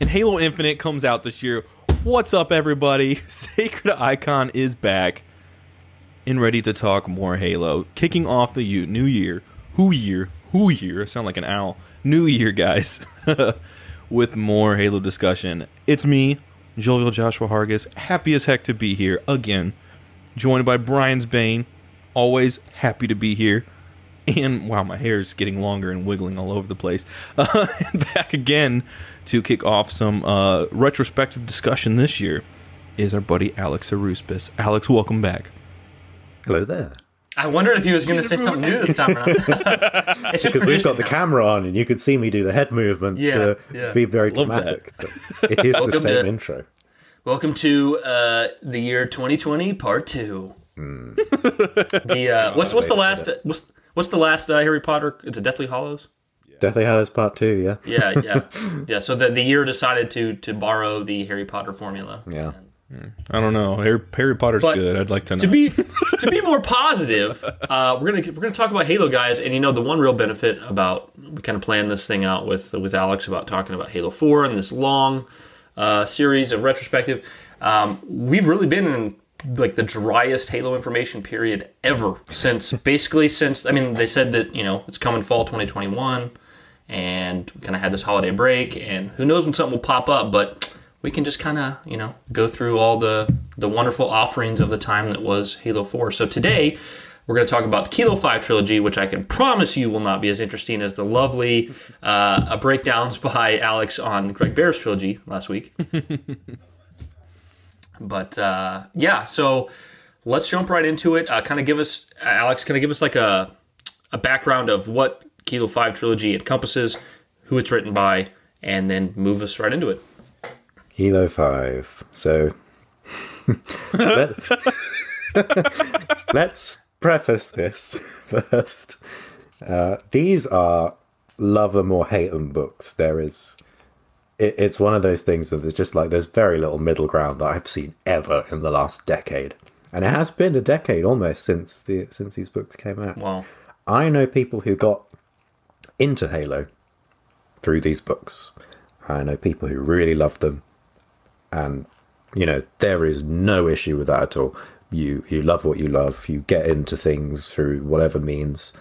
and Halo Infinite comes out this year. What's up, everybody? Sacred Icon is back and ready to talk more Halo. Kicking off the new year, who year, who year? I sound like an owl. New year, guys, with more Halo discussion. It's me, Joel Joshua Hargis, happy as heck to be here again, joined by Brian's Bane. Always happy to be here and wow, my hair is getting longer and wiggling all over the place. Uh, back again to kick off some uh, retrospective discussion this year is our buddy Alex Aruspis. Alex, welcome back. Hello there. I wondered if he was going to say something new this time around. it's just because we've got the camera on and you could see me do the head movement yeah, to yeah. be very Love dramatic. It is the same to, intro. Welcome to uh, the year 2020, part two. Mm. the uh, what's what's the last what's What's the last uh, Harry Potter? It's a Deathly Hallows. Yeah. Deathly Hallows Part Two. Yeah. yeah, yeah, yeah. So the the year decided to to borrow the Harry Potter formula. Yeah. I don't know. Harry, Harry Potter's but good. I'd like to know. To be to be more positive, uh, we're gonna we're gonna talk about Halo, guys. And you know, the one real benefit about we kind of planned this thing out with with Alex about talking about Halo Four and this long uh, series of retrospective. Um, we've really been in like the driest Halo information period ever since basically since I mean they said that you know it's coming fall 2021 and kind of had this holiday break and who knows when something will pop up but we can just kind of you know go through all the the wonderful offerings of the time that was Halo 4 so today we're going to talk about the Kilo 5 trilogy, which I can promise you will not be as interesting as the lovely uh, breakdowns by Alex on Greg Bear's trilogy last week. But uh, yeah, so let's jump right into it. Uh, kind of give us, Alex, kind of give us like a, a background of what Kilo 5 trilogy encompasses, who it's written by, and then move us right into it. Kilo 5. So let, let's preface this first. Uh, these are love them or hate them books. There is it, it's one of those things where there's just like there's very little middle ground that I've seen ever in the last decade, and it has been a decade almost since the since these books came out. Wow. I know people who got into Halo through these books. I know people who really love them, and you know there is no issue with that at all. You you love what you love. You get into things through whatever means.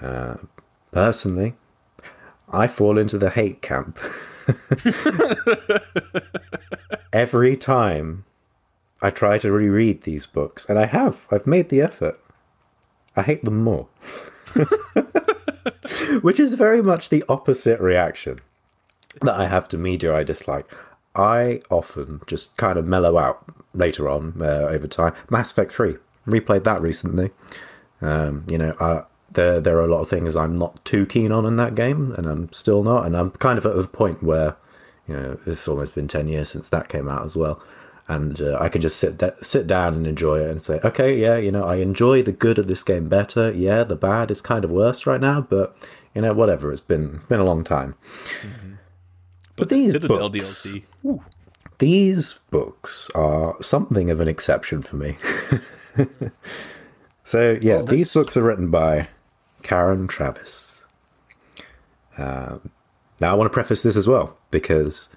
Uh, personally, I fall into the hate camp. Every time I try to reread these books, and I have, I've made the effort, I hate them more. Which is very much the opposite reaction that I have to media I dislike. I often just kind of mellow out later on uh, over time. Mass Effect 3, replayed that recently. Um, you know, I, there there are a lot of things I'm not too keen on in that game, and I'm still not. And I'm kind of at the point where, you know, it's almost been ten years since that came out as well, and uh, I can just sit da- sit down and enjoy it and say, okay, yeah, you know, I enjoy the good of this game better. Yeah, the bad is kind of worse right now, but you know, whatever. It's been been a long time. Mm-hmm. But these books, these books are something of an exception for me. so yeah, well, these books are written by Karen Traviss. Um, now, I want to preface this as well because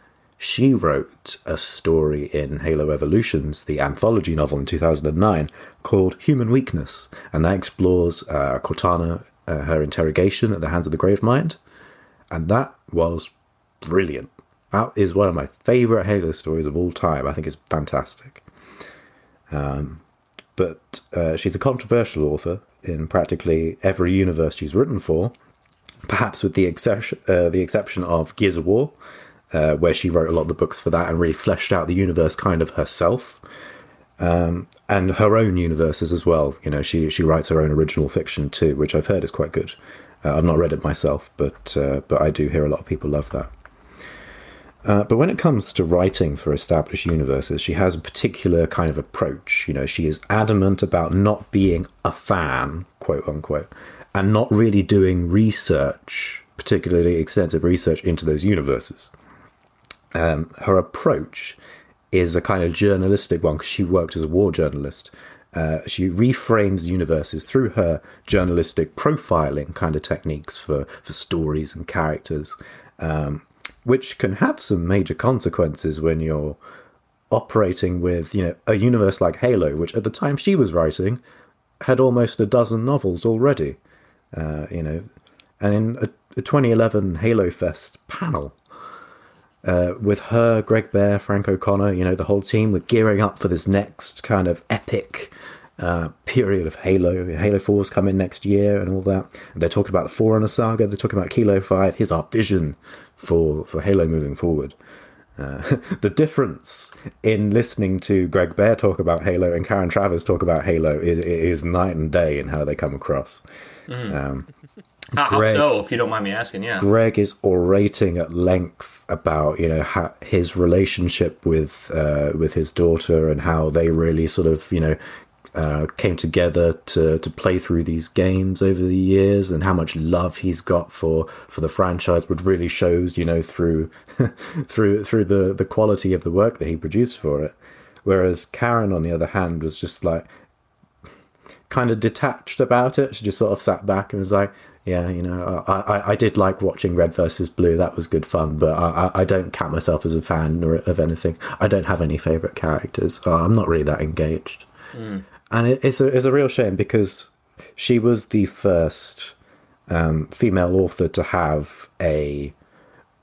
she wrote a story in Halo Evolutions, the anthology novel in 2009, called Human Weakness, and that explores uh, Cortana, uh, her interrogation at the hands of the Gravemind, and that was brilliant. That is one of my favorite Halo stories of all time. I think it's fantastic. Um, but uh, she's a controversial author in practically every universe she's written for, perhaps with the exception, uh, the exception of Gears of War, uh, where she wrote a lot of the books for that and really fleshed out the universe kind of herself. Um, and her own universes as well. You know, she she writes her own original fiction too, which I've heard is quite good. Uh, I've not read it myself, but uh, but I do hear a lot of people love that. Uh, but when it comes to writing for established universes, she has a particular kind of approach. You know, she is adamant about not being a fan, quote unquote, and not really doing research, particularly extensive research into those universes. Um, her approach is a kind of journalistic one because she worked as a war journalist. Uh, she reframes universes through her journalistic profiling kind of techniques for, for stories and characters. Um, which can have some major consequences when you're operating with, you know, a universe like Halo, which at the time she was writing had almost a dozen novels already. Uh, you know, and in a, a 2011 Halo Fest panel, uh, with her, Greg Bear, Frank O'Connor, you know, the whole team were gearing up for this next kind of epic uh, period of Halo. Halo 4's coming next year and all that. And they're talking about the Forerunner saga, they're talking about Kilo 5. Here's our vision for, for Halo moving forward. Uh, the difference in listening to Greg Bear talk about Halo and Karen Travers talk about Halo is, is night and day in how they come across. Mm. Um, Greg, how so, if you don't mind me asking? Yeah, Greg is orating at length about you know how, his relationship with uh, with his daughter and how they really sort of you know uh, came together to to play through these games over the years, and how much love he's got for for the franchise, which really shows, you know, through through through the the quality of the work that he produced for it. Whereas Karen, on the other hand, was just like kind of detached about it. She just sort of sat back and was like, yeah, you know, I, I, I did like watching Red versus Blue. That was good fun, but I, I don't count myself as a fan or of anything. I don't have any favorite characters. I'm not really that engaged. Mm and it, it's a it's a real shame because she was the first um, female author to have a,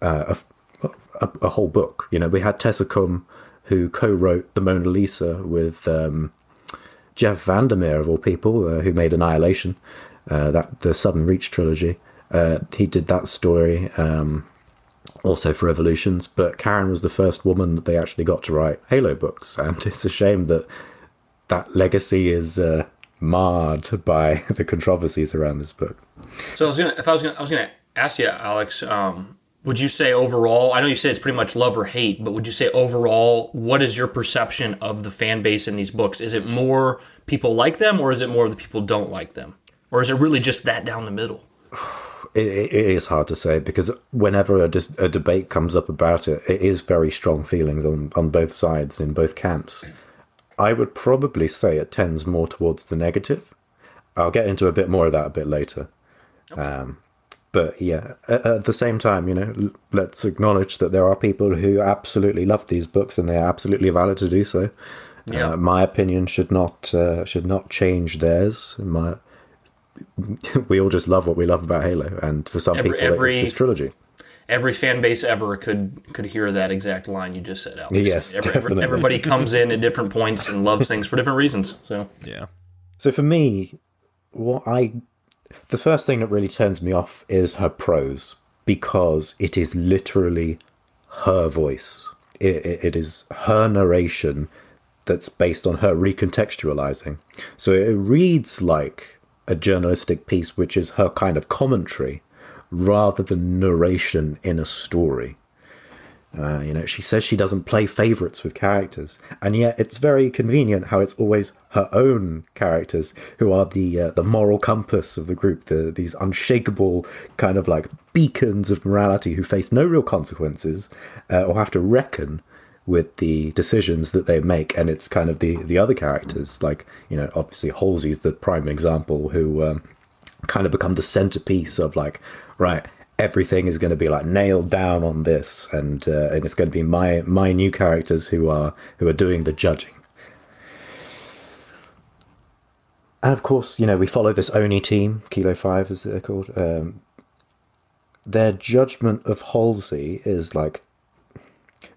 uh, a, a, a whole book. You know, we had Tessa Kum, who co-wrote the Mona Lisa with um, Jeff VanderMeer of all people, uh, who made Annihilation, uh, that the Southern Reach trilogy. Uh, he did that story. Um, also for Evolutions, but Karen was the first woman that they actually got to write Halo books, and it's a shame that that legacy is uh, marred by the controversies around this book. So I was gonna, if I was gonna, I was gonna ask you, Alex, um, would you say overall? I know you say it's pretty much love or hate, but would you say overall, what is your perception of the fan base in these books? Is it more people like them, or is it more of the people don't like them, or is it really just that down the middle? It, it is hard to say because whenever a, dis- a debate comes up about it, it is very strong feelings on, on both sides in both camps. I would probably say it tends more towards the negative. I'll get into a bit more of that a bit later. Okay. Um, but yeah, at, at, the same time, you know, let's acknowledge that there are people who absolutely love these books, and they are absolutely valid to do so. Yeah. Uh, my opinion should not uh, should not change theirs. My we all just love what we love about Halo, and for some every, people, every, it's this trilogy every fan base ever could could hear that exact line you just said, out. Yes, every, definitely. Everybody comes in at different points and loves things for different reasons. So yeah. So for me, what I the first thing that really turns me off is her prose because it is literally her voice. it, it, it is her narration that's based on her recontextualizing. So it reads like a journalistic piece, which is her kind of commentary rather than narration in a story. Uh, you know, she says she doesn't play favorites with characters, and yet it's very convenient how it's always her own characters who are the uh, the moral compass of the group, the these unshakable kind of like beacons of morality who face no real consequences uh, or have to reckon with the decisions that they make. And it's kind of the the other characters, like you know, obviously Halsey's the prime example, who um, kind of become the centerpiece of like right, everything is going to be like nailed down on this, and uh, and it's going to be my my new characters who are who are doing the judging. And of course, you know, we follow this Oni team, Kilo 5 as they're called. Um, their judgment of Halsey is like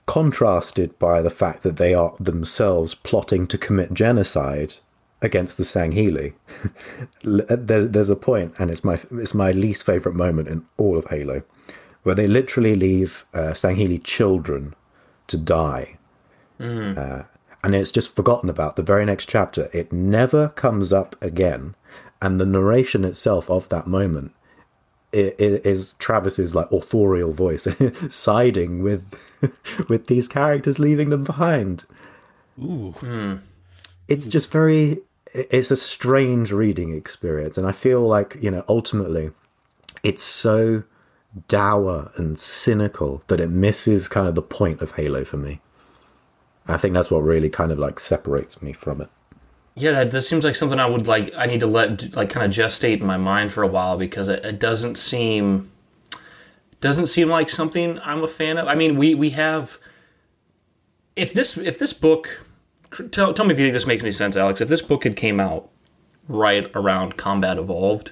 contrasted by the fact that they are themselves plotting to commit genocide against the Sangheili. there, there's a point, and it's my it's my least favorite moment in all of Halo, where they literally leave uh, Sangheili children to die, uh, and it's just forgotten about. The very next chapter, it never comes up again, and the narration itself of that moment is Traviss's like authorial voice siding with with these characters, leaving them behind. Ooh. Hmm. It's just very. It's a strange reading experience, and I feel like you know ultimately, it's so dour and cynical that it misses kind of the point of Halo for me. I think that's what really kind of like separates me from it. Yeah, that this seems like something I would like. I need to let like kind of gestate in my mind for a while because it, it doesn't seem doesn't seem like something I'm a fan of. I mean, we we have if this if this book tell tell me if you think this makes any sense, Alex. If this book had came out right around Combat Evolved,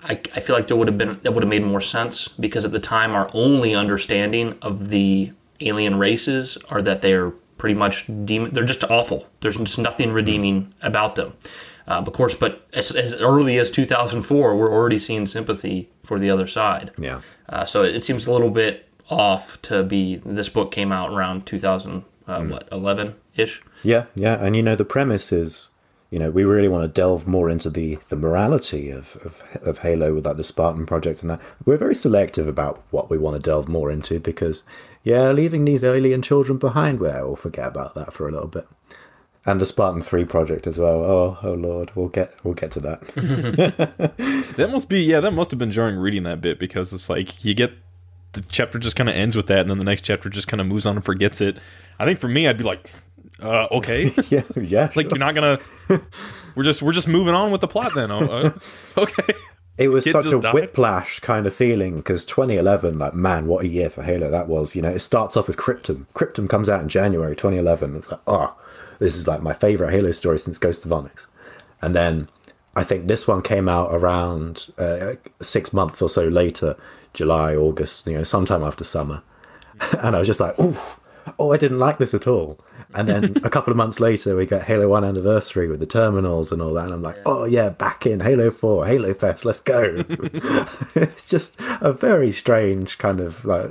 I, I feel like there would have been that would have made more sense because at the time our only understanding of the alien races are that they're pretty much demon. They're just awful. There's just nothing redeeming about them. Uh, of course, but as, as early as 2004, we're already seeing sympathy for the other side. Yeah. Uh, so it seems a little bit off to be. This book came out around 2000, uh, what 11 ish. Yeah, yeah, and you know the premise is, you know, we really want to delve more into the the morality of of, of Halo with like the Spartan project and that. We're very selective about what we want to delve more into because, yeah, leaving these alien children behind, well, we'll forget about that for a little bit. And the Spartan Three project as well. Oh, oh Lord, we'll get we'll get to that. That must be yeah. That must have been jarring reading that bit because it's like you get the chapter just kind of ends with that, and then the next chapter just kind of moves on and forgets it. I think for me, I'd be like, uh, okay, yeah, yeah. like you're not gonna. We're just we're just moving on with the plot then. Oh, uh, okay. It was such a died? whiplash kind of feeling because 2011, like man, what a year for Halo that was. You know, it starts off with Cryptum. Cryptum comes out in January 2011. It's like, oh, this is like my favorite Halo story since Ghost of Onyx. And then I think this one came out around uh, six months or so later, July, August, you know, sometime after summer. And I was just like, oh, oh, I didn't like this at all. And then a couple of months later, we get Halo 1 anniversary with the terminals and all that. And I'm like, oh, yeah, back in Halo 4, Halo Fest, let's go. it's just a very strange kind of like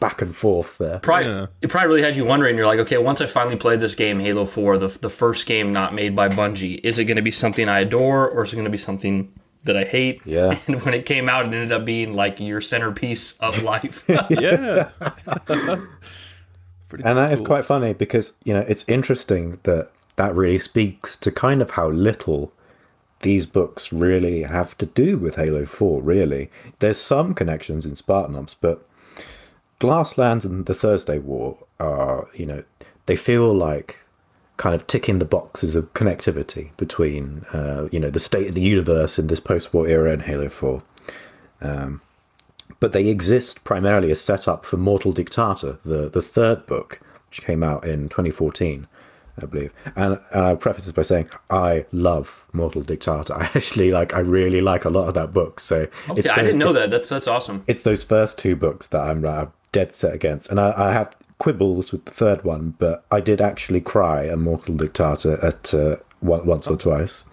back and forth there. Probably, Yeah. It probably really had you wondering. You're like, okay, once I finally played this game, Halo 4, the, the first game not made by Bungie, is it going to be something I adore or is it going to be something that I hate? Yeah. And when it came out, it ended up being like your centerpiece of life. Yeah. And that is quite funny because, you know, it's interesting that that really speaks to kind of how little these books really have to do with Halo 4, really. There's some connections in Spartan Ops, but Glasslands and the Thursday War are, you know, they feel like kind of ticking the boxes of connectivity between, uh, you know, the state of the universe in this post war era and Halo 4 but they exist primarily as setup for Mortal Dictata, the, the third book, which came out in 2014, I believe. And, and I preface this by saying I love Mortal Dictata. I actually like, I really like a lot of that book. So Okay, I didn't know that. That's that's awesome. It's those first two books that I'm uh, dead set against, and I, I have quibbles with the third one, but I did actually cry at Mortal Dictata at uh, once or twice.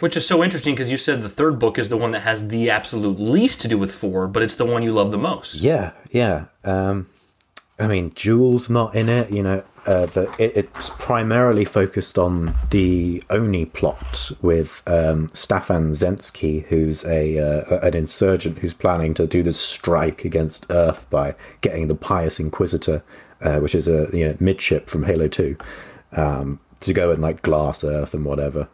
Which is so interesting because you said the third book is the one that has the absolute least to do with 4, but it's the one you love the most. Yeah, yeah. Um, I mean, Jul's not in it. You know, uh, the it, it's primarily focused on the Oni plot with um, Staffan Sentzke, who's a uh, an insurgent who's planning to do this strike against Earth by getting the Pious Inquisitor, uh, which is a you know midship from Halo Two, um, to go and like glass Earth and whatever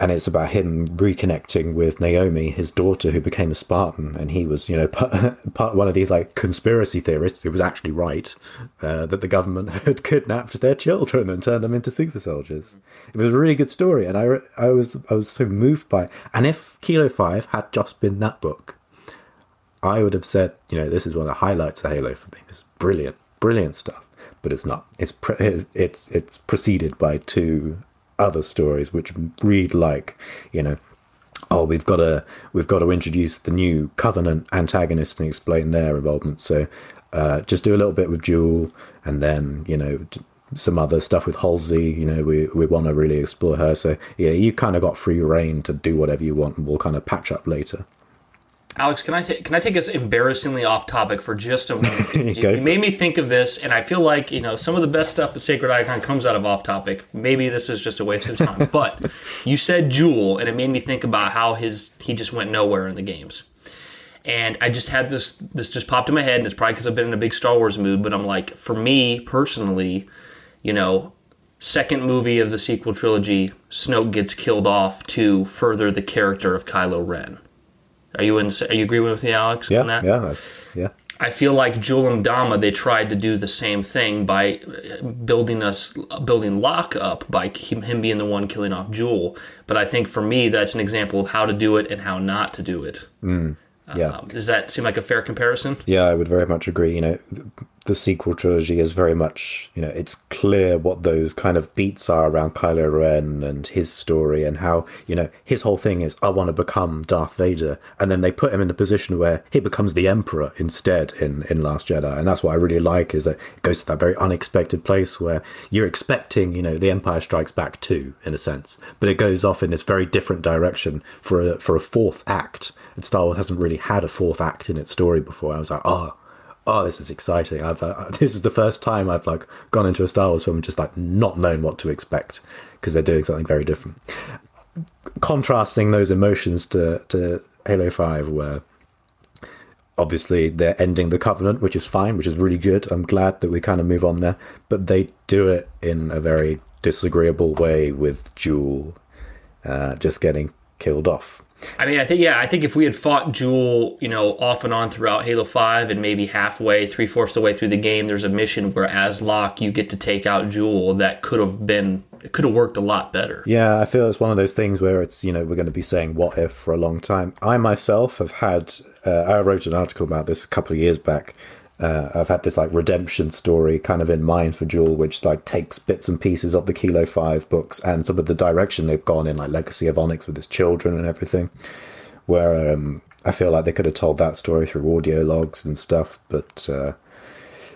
and it's about him reconnecting with Naomi, his daughter, who became a Spartan, and he was, you know, part, part one of these like conspiracy theorists who was actually right uh, that the government had kidnapped their children and turned them into super soldiers. It was a really good story, and I, I was I was so moved by. It. And if Kilo Five had just been that book, I would have said, you know, this is one of the highlights of Halo for me. It's brilliant, brilliant stuff. But it's not. It's pre- it's it's preceded by two other stories which read like, you know, oh, we've got to we've got to introduce the new Covenant antagonist and explain their involvement. So uh, just do a little bit with Jul and then you know some other stuff with Halsey. You know, we we want to really explore her. So yeah, you kind of got free reign to do whatever you want, and we'll kind of patch up later. Alex, can I take can I take us embarrassingly off topic for just a moment? you, made me think of this, and I feel like you know some of the best stuff at Sacred Icon comes out of off topic. Maybe this is just a waste of time, but you said Jul, and it made me think about how his he just went nowhere in the games. And I just had this this just popped in my head, and it's probably because I've been in a big Star Wars mood. But I'm like, for me personally, you know, second movie of the sequel trilogy, Snoke gets killed off to further the character of Kylo Ren are you in? Are you agree with me, Alex? Yeah, on that? yeah, yeah. I feel like and Dama they tried to do the same thing by building us building Locke up by him being the one killing off Jul. But I think for me that's an example of how to do it and how not to do it. Mm, yeah. Um, does that seem like a fair comparison? Yeah, I would very much agree. You know, the sequel trilogy is very much, you know, it's clear what those kind of beats are around Kylo Ren and his story and how, you know, his whole thing is, I want to become Darth Vader. And then they put him in a position where he becomes the Emperor instead in, in Last Jedi. And that's what I really like is that it goes to that very unexpected place where you're expecting, you know, the Empire Strikes Back too, in a sense. But it goes off in this very different direction for a, for a fourth act. And Star Wars hasn't really had a fourth act in its story before. I was like, oh, oh, this is exciting. I've uh, this is the first time I've like gone into a Star Wars film and just like not known what to expect because they're doing something very different. Contrasting those emotions to to Halo Five, where obviously they're ending the Covenant, which is fine, which is really good. I'm glad that we kind of move on there, but they do it in a very disagreeable way with Jul uh, just getting killed off. I mean, I think yeah, I think if we had fought Jul, you know, off and on throughout Halo Five, and maybe halfway, three fourths of the way through the game, there's a mission where as Locke you get to take out Jul. That could have been, it could have worked a lot better. Yeah, I feel it's one of those things where it's you know we're going to be saying what if for a long time. I myself have had, uh, I wrote an article about this a couple of years back uh, I've had this like redemption story kind of in mind for Jul, which like takes bits and pieces of the Kilo Five books and some of the direction they've gone in, like Legacy of Onyx with his children and everything. Where um, I feel like they could have told that story through audio logs and stuff, but uh,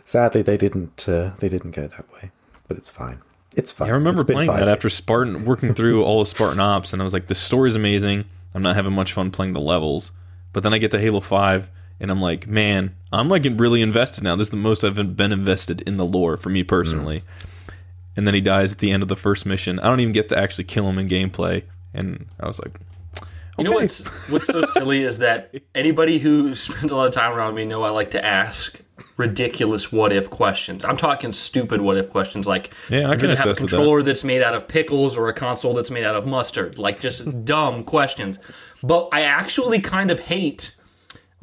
sadly they didn't. Uh, they didn't go that way. But it's fine. It's fine. Yeah, I remember playing that after Spartan, working through all of Spartan Ops, and I was like, "The story's amazing. I'm not having much fun playing the levels." But then I get to Halo Five and I'm like, man, I'm like really invested now. This is the most I've been invested in the lore for me personally. Mm. And then he dies at the end of the first mission. I don't even get to actually kill him in gameplay, and I was like, okay. you know what's what's so silly is that anybody who spends a lot of time around me know I like to ask ridiculous what if questions. I'm talking stupid what if questions like yeah, I gonna have a controller that. that's made out of pickles or a console that's made out of mustard. Like just dumb questions. But I actually kind of hate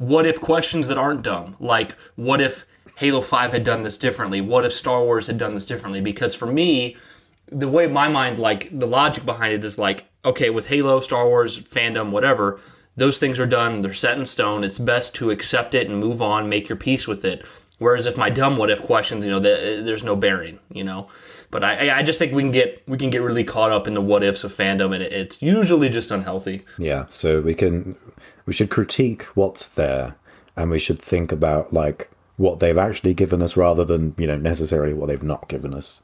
what if questions that aren't dumb. Like, what if Halo 5 had done this differently? What if Star Wars had done this differently? Because for me, the way my mind, like, the logic behind it is like, okay, with Halo, Star Wars, fandom, whatever, those things are done, they're set in stone. It's best to accept it and move on, make your peace with it. Whereas if my dumb what if questions, you know, uh, there's no bearing, you know. But I, I just think we can get we can get really caught up in the what ifs of fandom, and it's usually just unhealthy. Yeah, so we can we should critique what's there, and we should think about like what they've actually given us rather than you know necessarily what they've not given us.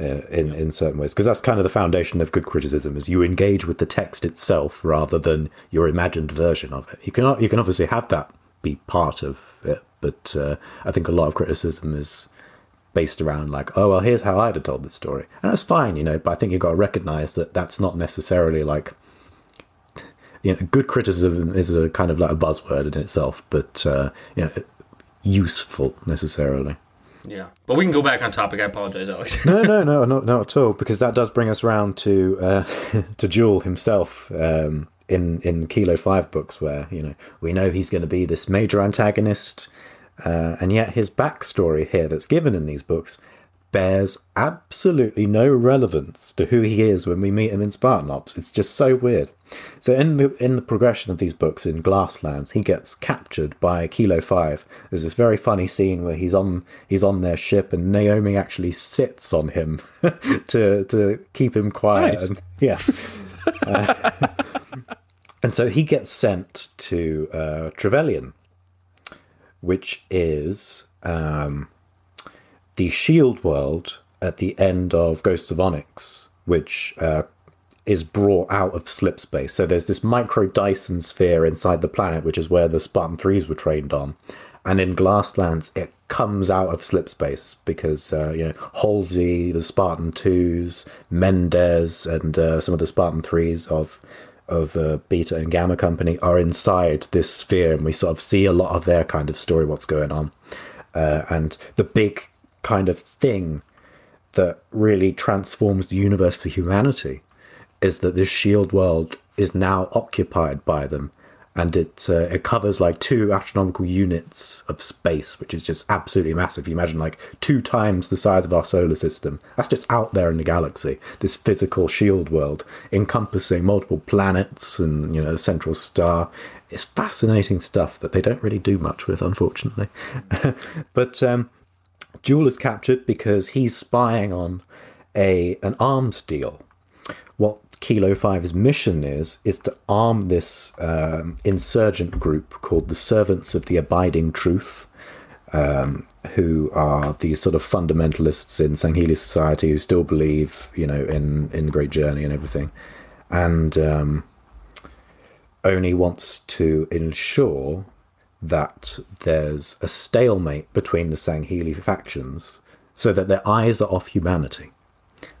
Uh, in in certain ways because that's kind of the foundation of good criticism is you engage with the text itself rather than your imagined version of it you can you can obviously have that be part of it but uh, i think a lot of criticism is based around like, oh well, here's how I'd have told this story, and that's fine, you know. But I think you've got to recognize that that's not necessarily like, you know, good criticism is a kind of like a buzzword in itself, but uh, you know, useful necessarily. Yeah, but we can go back on topic. I apologize, Alex. no, no, no, not not at all, because that does bring us around to uh, to Jul himself. Um, in in Kilo Five books, where you know we know he's going to be this major antagonist, uh, and yet his backstory here that's given in these books bears absolutely no relevance to who he is when we meet him in Spartan Ops. It's just so weird. So in the in the progression of these books in Glasslands, he gets captured by Kilo Five. There's this very funny scene where he's on he's on their ship and Naomi actually sits on him to to keep him quiet. Nice. And, yeah. Uh, and so he gets sent to uh, Trevelyan, which is um, the shield world at the end of Ghosts of Onyx, which uh, is brought out of slip space. So there's this micro Dyson sphere inside the planet, which is where the Spartan 3s were trained on. And in Glasslands, it comes out of slip space because, uh, you know, Halsey, the Spartan 2s, Mendez, and uh, some of the Spartan 3s of of uh, Beta and Gamma Company are inside this sphere, and we sort of see a lot of their kind of story, what's going on. Uh, and the big kind of thing that really transforms the universe for humanity is that this shield world is now occupied by them and it uh, it covers like two astronomical units of space which is just absolutely massive. You imagine like two times the size of our solar system. That's just out there in the galaxy this physical shield world encompassing multiple planets and you know a central star. It's fascinating stuff that they don't really do much with unfortunately. But um Jul is captured because he's spying on a an arms deal. Kilo 5's mission is is to arm this um, insurgent group called the Servants of the Abiding Truth, um, who are these sort of fundamentalists in Sangheili society who still believe, you know, in in Great Journey and everything, and um, Oni wants to ensure that there's a stalemate between the Sangheili factions so that their eyes are off humanity.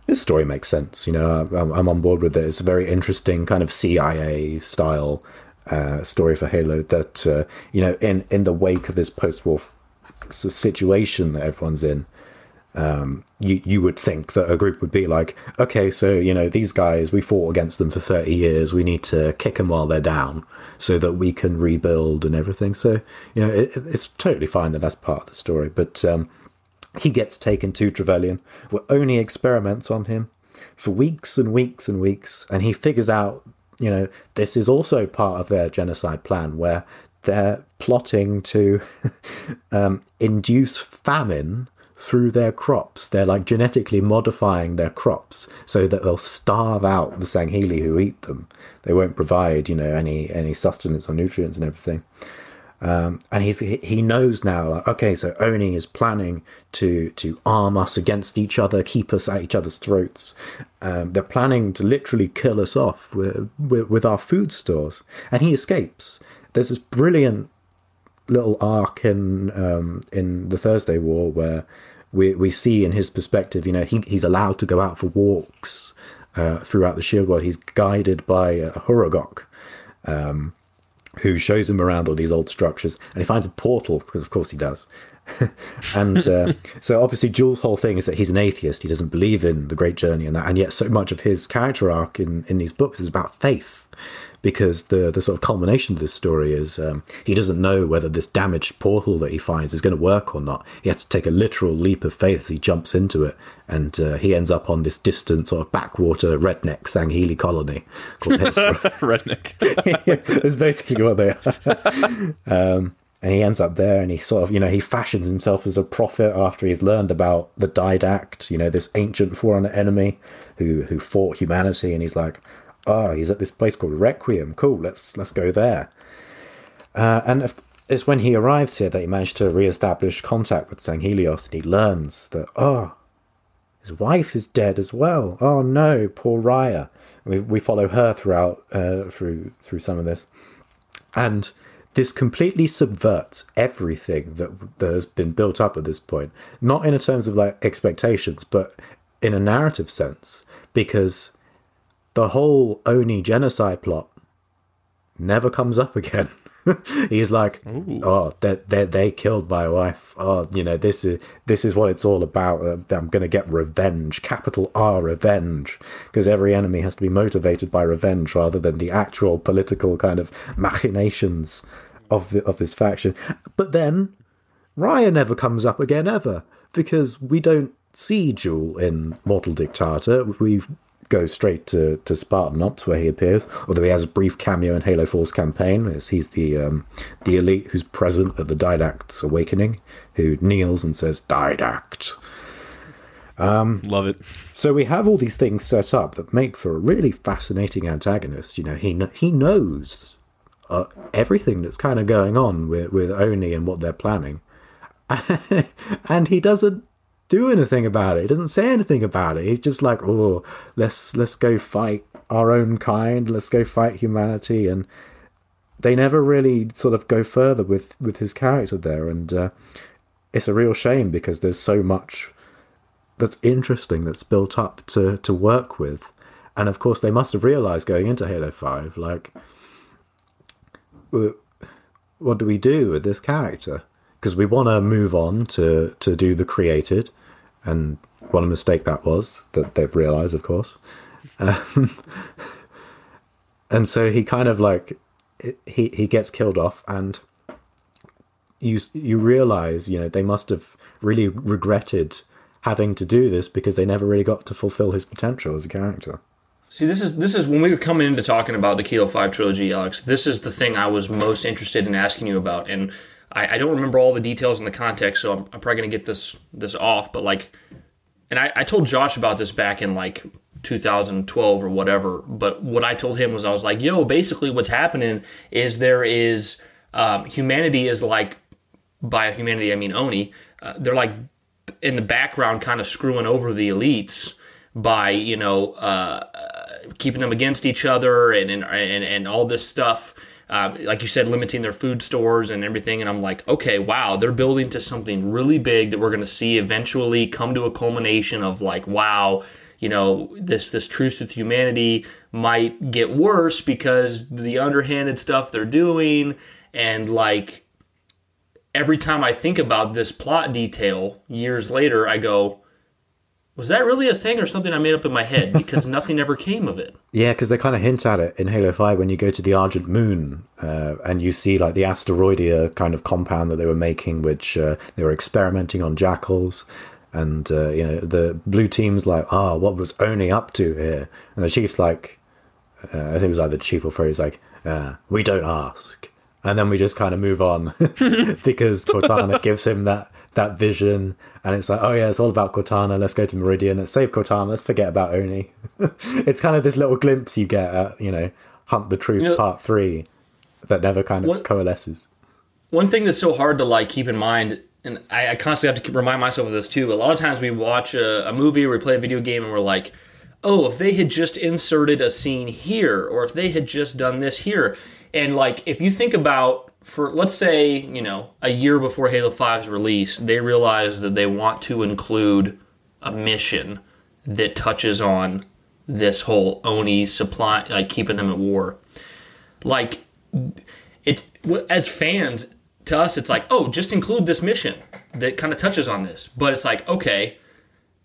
This story makes sense, you know, I'm, I'm on board with it. It's a very interesting kind of CIA style uh, story for Halo that, uh, you know, in, in the wake of this post war situation that everyone's in, um, you you would think that a group would be like, okay, so you know these guys, we fought against them for thirty years. We need to kick them while they're down, so that we can rebuild and everything. So you know it, it's totally fine that that's part of the story. But um, he gets taken to Trevelyan, where Oni experiments on him for weeks and weeks and weeks, and he figures out, you know, this is also part of their genocide plan, where they're plotting to um, induce famine through their crops. They're like genetically modifying their crops so that they'll starve out the Sangheili who eat them. They won't provide, you know, any any sustenance or nutrients and everything. Um, and he's he knows now, like, okay, so Oni is planning to to arm us against each other, keep us at each other's throats. Um, they're planning to literally kill us off with, with with our food stores, and he escapes. There's this brilliant little arc in um, in the Thursday War where we we see in his perspective, you know, he, he's allowed to go out for walks uh, throughout the Shield World. He's guided by a Huragok, um, who shows him around all these old structures, and he finds a portal because, of course, he does. and uh, so, obviously, Jul's whole thing is that he's an atheist. He doesn't believe in the Great Journey and that, and yet so much of his character arc in in these books is about faith because the the sort of culmination of this story is um, he doesn't know whether this damaged portal that he finds is going to work or not. He has to take a literal leap of faith as he jumps into it, and uh, he ends up on this distant sort of backwater redneck Sangheili colony called. Redneck. That's basically what they are. Um, and he ends up there and he sort of, you know, he fashions himself as a prophet after he's learned about the Didact, you know, this ancient forerunner enemy who, who fought humanity. And he's like, oh, he's at this place called Requiem. Cool, let's let's go there. Uh, and it's when he arrives here that he managed to re-establish contact with Sanghelios, and he learns that oh, his wife is dead as well. Oh no, poor Raia. We we follow her throughout uh, through through some of this, and this completely subverts everything that, that has been built up at this point. Not in terms of like expectations, but in a narrative sense, because the whole Oni genocide plot never comes up again. He's like, oh, they they they killed my wife. Oh, you know this is this is what it's all about. Uh, I'm going to get revenge, capital R revenge, because every enemy has to be motivated by revenge rather than the actual political kind of machinations of the of this faction. But then Raia never comes up again ever because we don't see Jul in Mortal Dictata. We go straight to, to Spartan Ops where he appears, although he has a brief cameo in Halo 4's campaign as he's the um, the elite who's present at the Didact's awakening, who kneels and says, Didact. Love it. So we have all these things set up that make for a really fascinating antagonist. You know, he he knows uh, everything that's kind of going on with with Oni and what they're planning, and he doesn't do anything about it. He doesn't say anything about it. He's just like, oh, let's let's go fight our own kind. Let's go fight humanity, and they never really sort of go further with with his character there, and uh, it's a real shame because there's so much that's interesting that's built up to to work with and of course they must have realized going into halo 5 like what do we do with this character because we want to move on to to do the created and what a mistake that was that they've realized of course um, and so he kind of like he he gets killed off and you you realize you know they must have really regretted having to do this because they never really got to fulfill his potential as a character. See, this is this is when we were coming into talking about the Kilo Five trilogy, Alex. This is the thing I was most interested in asking you about, and I, I don't remember all the details in the context, so I'm, I'm probably gonna get this this off. But like, and I, I told Josh about this back in like 2012 or whatever. But what I told him was I was like, yo, basically what's happening is there is um, humanity is like by humanity I mean Oni. Uh, they're like in the background, kind of screwing over the elites by you know uh, keeping them against each other and and and, and all this stuff. Uh, like you said, limiting their food stores and everything. And I'm like, okay, wow, they're building to something really big that we're going to see eventually come to a culmination of like, wow, you know, this this truce with humanity might get worse because the underhanded stuff they're doing and like every time I think about this plot detail years later, I go, was that really a thing or something I made up in my head? Because nothing ever came of it. Yeah, because they kind of hint at it in Halo 5 when you go to the Argent Moon uh, and you see like the asteroidia kind of compound that they were making, which uh, they were experimenting on jackals. And, uh, you know, the blue team's like, ah, oh, what was Oni up to here? And the chief's like, uh, I think it was either the chief or Freddy's like, uh, we don't ask. And then we just kind of move on because Cortana gives him that that vision, and it's like, oh yeah, it's all about Cortana. Let's go to Meridian. Let's save Cortana. Let's forget about Oni. it's kind of this little glimpse you get at, you know, Hunt the Truth You know- Part Three, that never kind of What- coalesces. One thing that's so hard to like keep in mind, and I, I constantly have to keep, remind myself of this too. A lot of times we watch a, a movie or we play a video game and we're like, oh, if they had just inserted a scene here, or if they had just done this here, and like if you think about for let's say you know a year before Halo 5's release, they realize that they want to include a mission that touches on this whole Oni supply, like keeping them at war. Like it as fans to us it's like oh just include this mission that kind of touches on this but it's like okay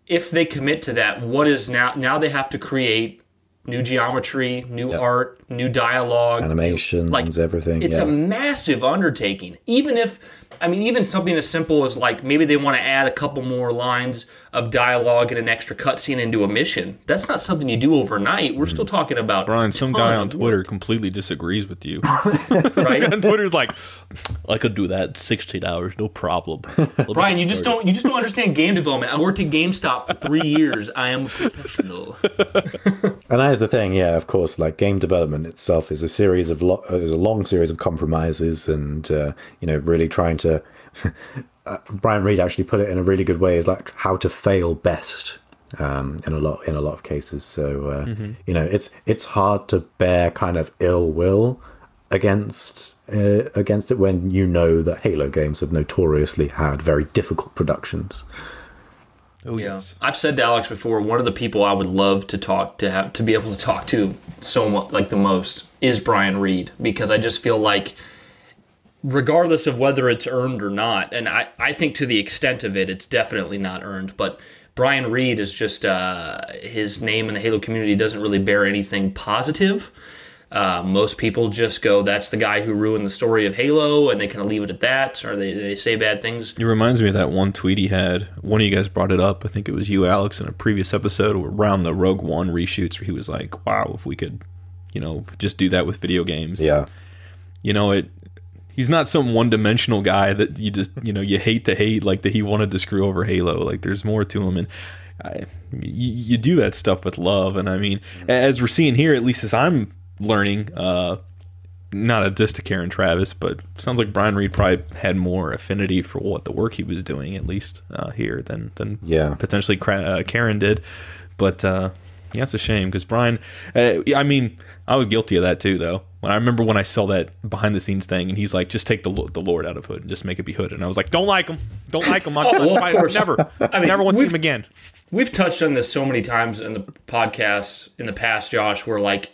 if they commit to that what is now now they have to create new geometry new art new dialogue Animations, like everything. it's yeah. a massive undertaking even if i mean even something as simple as like maybe they want to add a couple more lines of dialogue and an extra cutscene into a mission that's not something you do overnight we're still talking about Brian, some guy on Twitter completely disagrees with you. work, right on Twitter's like, I could do that in 16 hours, no problem. Brian, you just don't you just don't understand game development. I worked at GameStop for three years. I am a professional. And that is the thing, yeah. Of course, like game development itself is a series of lo- uh, is a long series of compromises, and uh, you know, really trying to. Uh, Brian Reed actually put it in a really good way. Is like how to fail best um, in a lot in a lot of cases. So uh, you know, it's it's hard to bear kind of ill will against uh, against it when you know that Halo games have notoriously had very difficult productions. oh, Yeah, yes. I've said to Alex before. One of the people I would love to talk to have to be able to talk to so much like the most is Brian Reed because I just feel like. Regardless of whether it's earned or not, and I, I think to the extent of it, it's definitely not earned. But Brian Reed is just uh, his name in the Halo community doesn't really bear anything positive. Uh, most people just go, "That's the guy who ruined the story of Halo," and they kind of leave it at that, or they, they say bad things. It reminds me of that one tweet he had. One of you guys brought it up. I think it was you, Alex, in a previous episode around the Rogue One reshoots, where he was like, "Wow, if we could, you know, just do that with video games." Yeah. You know, it. He's not some one-dimensional guy that you just, you know, you hate to hate like that. He wanted to screw over Halo. Like, there's more to him, and I, you, you do that stuff with love. And I mean, as we're seeing here, at least as I'm learning, uh, not a diss to Karen Traviss, but sounds like Brian Reed probably had more affinity for what the work he was doing, at least uh, here, than than Yeah. potentially uh, Karen did. But uh, yeah, it's a shame because Brian. Uh, I mean, I was guilty of that too, though. When I remember when I saw that behind the scenes thing, and he's like, "Just take the the Lord out of Hood and just make it be Hood," and I was like, "Don't like him, don't like him. I'm, Oh, well, I, never, I mean, never want to see him again." We've touched on this so many times in the podcast in the past, Josh, where like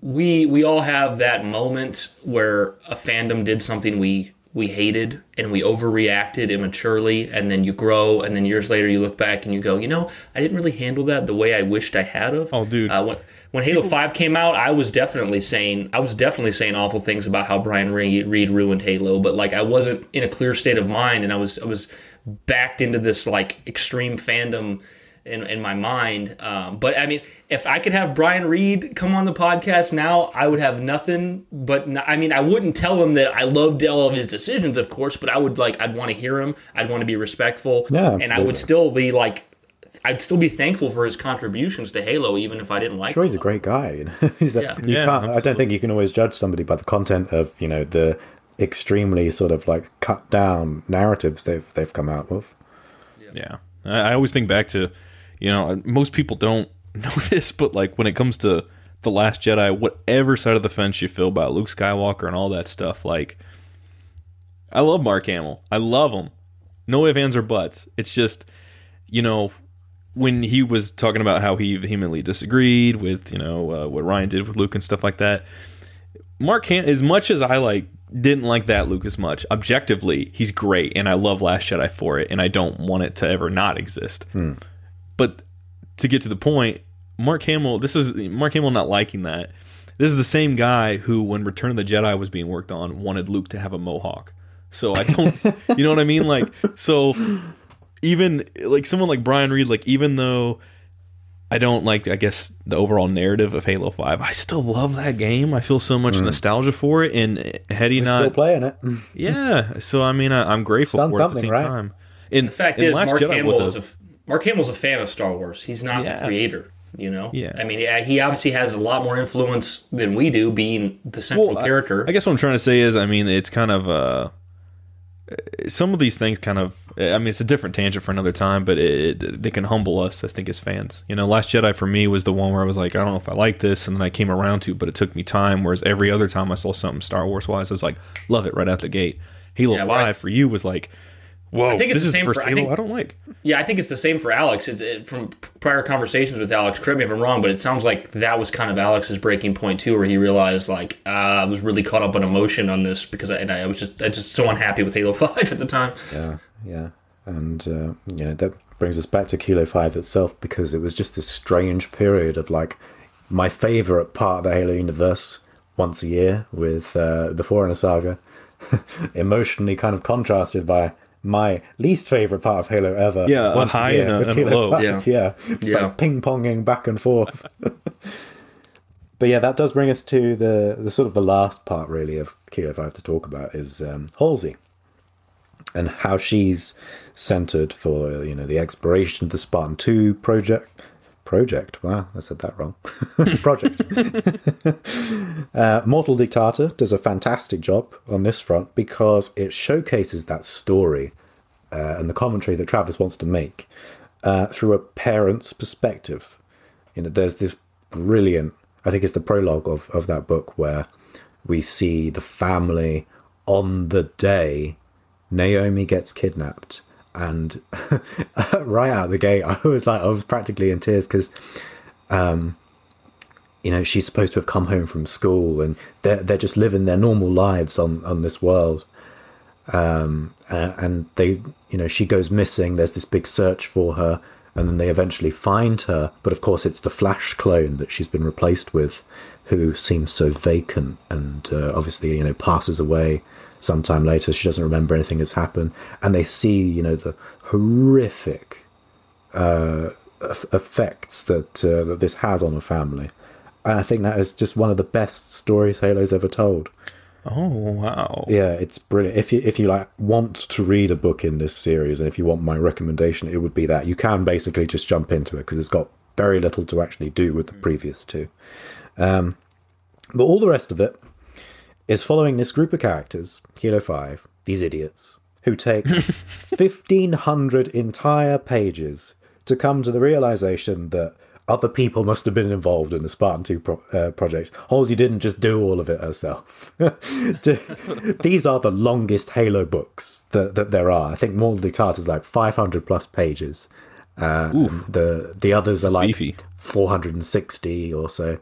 we we all have that moment where a fandom did something we we hated and we overreacted immaturely and then you grow and then years later you look back and you go you know i didn't really handle that the way i wished i had of Oh, dude. uh, when, when halo 5 came out i was definitely saying i was definitely saying awful things about how brian reed, reed ruined halo but like i wasn't in a clear state of mind and i was i was backed into this like extreme fandom in, in my mind. Um, but I mean, if I could have Brian Reed come on the podcast now, I would have nothing but n- I mean, I wouldn't tell him that I loved all of his decisions, of course, but I would like I'd want to hear him. I'd want to be respectful, Yeah, and I would still be like. I'd still be thankful for his contributions to Halo, even if I didn't like Sure, him. he's a great guy. You know, he's a, Yeah. you Yeah, can't. I don't think you can always judge somebody by the content of you know the extremely sort of like cut down narratives they've they've come out with. Yeah, I, I always think back to, you know, most people don't know this, but like when it comes to the Last Jedi, whatever side of the fence you feel about Luke Skywalker and all that stuff, like, I love Mark Hamill. I love him. No ifs, ands, or buts. It's just, you know, when he was talking about how he vehemently disagreed with, you know, uh, what Ryan did with Luke and stuff like that. Mark Ham, as much as I like didn't like that Luke as much, objectively, he's great, and I love Last Jedi for it, and I don't want it to ever not exist. But to get to the point, Mark Hamill, this is Mark Hamill not liking that. This is the same guy who, when Return of the Jedi was being worked on, wanted Luke to have a mohawk. So I don't, you know what I mean? Like, so even like someone like Brian Reed, like even though I don't like, I guess the overall narrative of Halo Five, I still love that game. I feel so much nostalgia for it, and had he Still not, still playing it. yeah. So I mean, I, I'm grateful for it at the same right? time. In The fact in is, Last Mark Jedi Hamill is a f- Mark Hamill's a fan of Star Wars. He's not Yeah. the creator. You know, Yeah. I mean, yeah, he obviously has a lot more influence than we do, being the central Well, I- character. I, guess what I'm trying to say is, I mean, it's kind of uh, some of these things kind of. I mean, it's a different tangent for another time, but it, it, they can humble us, I think, as fans. You know, Last Jedi for me was the one where I was like, I don't know if I like this, and then I came around to, it, but it took me time. Whereas every other time I saw something Star Wars wise, I was like, love it right out the gate. Halo Yeah, well, I- Five for you was like, whoa, I think it's the same the for- I think- I don't like. Yeah, I think it's the same for Alex. It's it, from prior conversations with Alex. Correct me if I'm wrong, but it sounds like that was kind of Alex's breaking point too, where he realized like uh, I was really caught up on emotion on this because I, and I was just I just so unhappy with Halo Five at the time. Yeah, yeah, and uh, you know that brings us back to Kilo Five itself because it was just this strange period of like my favorite part of the Halo universe once a year with uh, the Forerunner saga, emotionally kind of contrasted by my least favorite part of Halo ever. Yeah, a once high year and a- and a low. 5. Yeah. yeah, it's Yeah. like ping ponging back and forth. But yeah, that does bring us to the, the sort of the last part really of Kilo Five to talk about is um, Halsey and how she's centered for you know the exploration of the Spartan Two project. Project. Wow, I said that wrong. project. uh, Mortal Dictata does a fantastic job on this front because it showcases that story uh, and the commentary that Traviss wants to make uh, through a parent's perspective. You know, there's this brilliant. I think it's the prologue of of that book where we see the family on the day Naomi gets kidnapped. And right out the gate, I was like, I was practically in tears because, um, you know, she's supposed to have come home from school and they're, they're just living their normal lives on, on this world. Um, and they, you know, she goes missing. There's this big search for her. And then they eventually find her. But of course, it's the Flash clone that she's been replaced with who seems so vacant and uh, obviously, you know, passes away sometime later. She doesn't remember anything that's happened. And they see, you know, the horrific uh, effects that, uh, that this has on a family. And I think that is just one of the best stories Halo's ever told. Oh wow! Yeah, it's brilliant. If you if you like want to read a book in this series, and if you want my recommendation, it would be that you can basically just jump into it because it's got very little to actually do with the previous two. Um, but all the rest of it is following this group of characters, Halo Five, these idiots who take fifteen hundred entire pages to come to the realization that other people must have been involved in the Spartan 2 pro- uh, project. Halsey didn't just do all of it herself. These are the longest Halo books that, that there are. I think Maude Tart is like 500 plus pages. Uh, the the others are like beefy. 460 or so.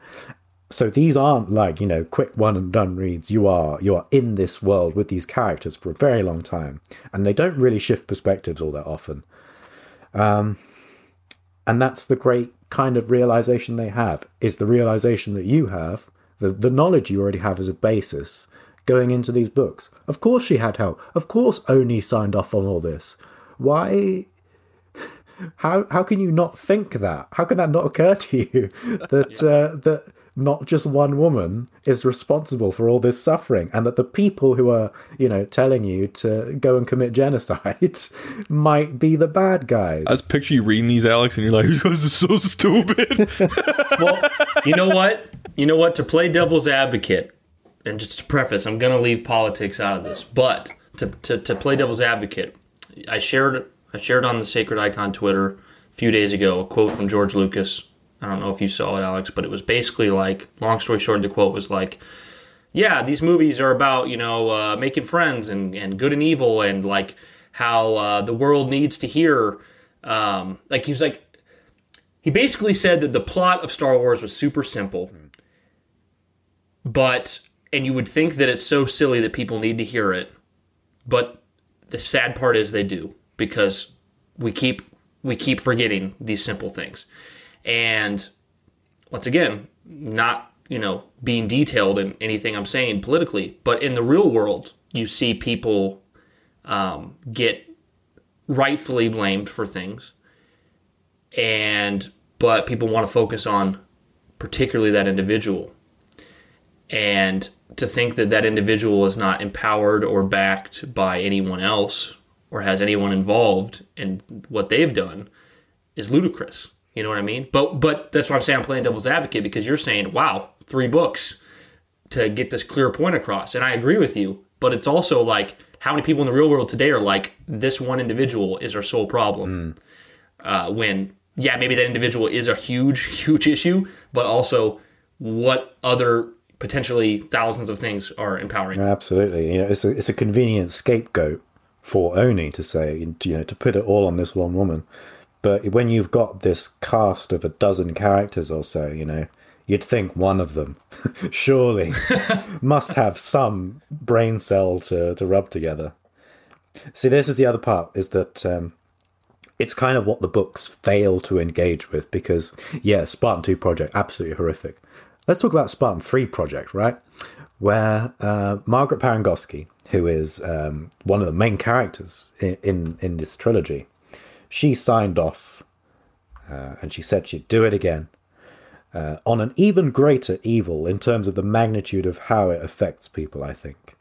So these aren't like you know quick one and done reads. You are you are in this world with these characters for a very long time, and they don't really shift perspectives all that often. Um, and that's the great kind of realization they have is the realization that you have the, the knowledge you already have as a basis going into these books. Of course she had help. Of course oni signed off on all this. Why how how can you not think that? How can that not occur to you that uh, that not just one woman is responsible for all this suffering and that the people who are you know telling you to go and commit genocide might be the bad guys I just picture you reading these, Alex, and you're like, "You guys are so stupid." well, you know what? You know what? To play devil's advocate, and just to preface, I'm going to leave politics out of this, but to, to, to play devil's advocate, I shared I shared on the Sacred Icon Twitter a few days ago a quote from George Lucas. I don't know if you saw it, Alex, but it was basically like, long story short, the quote was like, yeah, these movies are about, you know, uh, making friends and, and good and evil and like how uh, the world needs to hear. Um, like, he was like, he basically said that the plot of Star Wars was super simple, but and you would think that it's so silly that people need to hear it, but the sad part is they do because we keep we keep forgetting these simple things, and once again, not you know being detailed in anything I'm saying politically, but in the real world, you see people um, get rightfully blamed for things. And but people want to focus on particularly that individual. And to think that that individual is not empowered or backed by anyone else or has anyone involved in what they've done is ludicrous you know what i mean? But but that's why i'm saying i'm playing devil's advocate because you're saying wow three books to get this clear point across. And i agree with you but it's also like how many people in the real world today are like this one individual is our sole problem. Uh, when yeah maybe that individual is a huge huge issue but also what other potentially thousands of things are empowering. Absolutely, you know, it's a it's a convenient scapegoat for Oni to say, you know, to put it all on this one woman. But when you've got this cast of a dozen characters or so, you know, you'd think one of them surely must have some brain cell to to rub together. See, this is the other part: is that um, it's kind of what the books fail to engage with because, yeah, Spartan 2 Project, absolutely horrific. Let's talk about Spartan 3 Project, right? Where uh, Margaret Parangosky, who is um, one of the main characters in, in, in this trilogy, she signed off uh, and she said she'd do it again uh, on an even greater evil in terms of the magnitude of how it affects people, I think.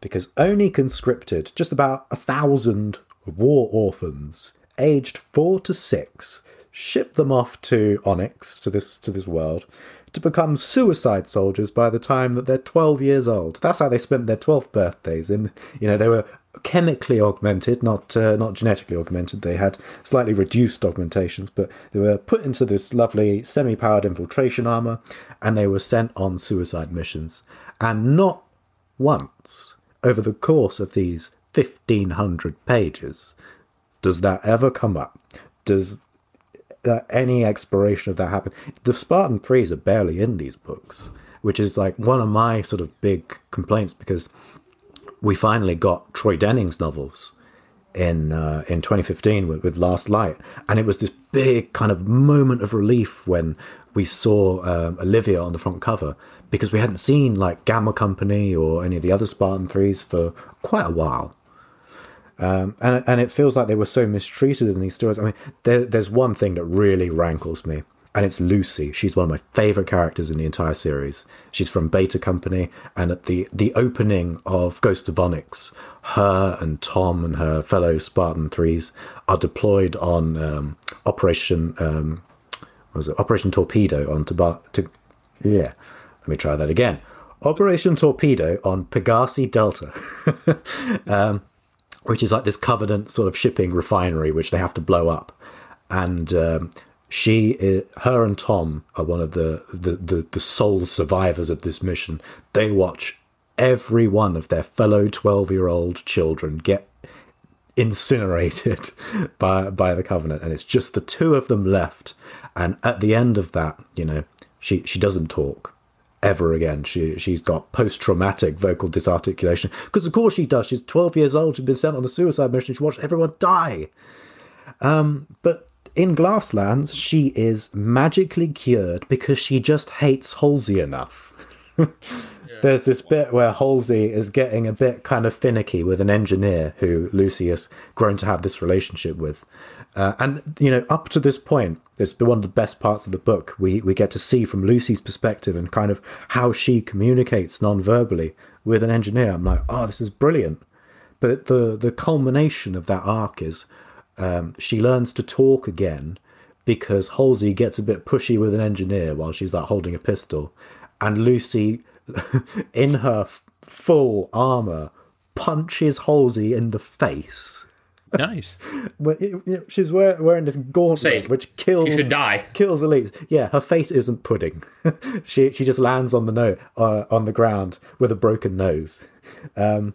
Because ONI conscripted just about a thousand war orphans aged four to six, shipped them off to Onyx, to this to this world, to become suicide soldiers by the time that they're 12 years old. That's how they spent their 12th birthdays. And, you know, they were chemically augmented, not uh, not genetically augmented. They had slightly reduced augmentations, but they were put into this lovely semi-powered infiltration armor, and they were sent on suicide missions. And not once over the course of these 1500 pages does that ever come up. Does any exploration of that happen? The Spartan Threes are barely in these books, which is like one of my sort of big complaints because we finally got Troy Denning's novels in uh, in 2015 with, with Last Light, and it was this big kind of moment of relief when we saw um, Olivia on the front cover because we hadn't seen like Gamma Company or any of the other Spartan threes for quite a while. Um, and and it feels like they were so mistreated in these stories. I mean, there, there's one thing that really rankles me, and it's Lucy. She's one of my favorite characters in the entire series. She's from Beta Company, and at the the opening of Ghost of Onyx, her and Tom and her fellow Spartan threes are deployed on um, Operation um, was it Operation Torpedo on Toba- to yeah. Let me try that again. Operation Torpedo on Pegasi Delta. um, which is like this Covenant sort of shipping refinery, which they have to blow up. And um, she, is, her and Tom are one of the, the, the, the sole survivors of this mission. They watch every one of their fellow 12 year old children get incinerated by, by the Covenant. And it's just the two of them left. And at the end of that, you know, she, she doesn't talk ever again. She she's got post traumatic vocal disarticulation because of course she does. She's twelve years old. She's been sent on a suicide mission. She watched everyone die. Um, but in Glasslands, she is magically cured because she just hates Halsey enough. There's this bit where Halsey is getting a bit kind of finicky with an engineer who Lucy has grown to have this relationship with. Uh, and, you know, up to this point, it's been one of the best parts of the book. We, we get to see from Lucy's perspective and kind of how she communicates non-verbally with an engineer. I'm like, oh, this is brilliant. But the, the culmination of that arc is um, she learns to talk again because Halsey gets a bit pushy with an engineer while she's like holding a pistol. And Lucy, in her f- full armor, punches Halsey in the face. Nice. But it- you know, she's wear- wearing this gauntlet, Say, which kills. she should die. Kills Elise. Yeah, her face isn't pudding. she she just lands on the no uh, on the ground with a broken nose. Um,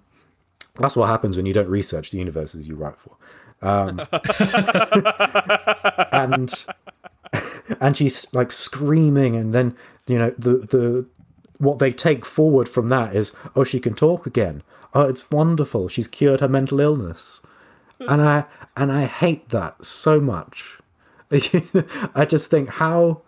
that's what happens when you don't research the universes you write for. Um, and and she's like screaming, and then you know the the what they take forward from that is oh she can talk again. Oh, it's wonderful. She's cured her mental illness and I and I hate that so much. I just think how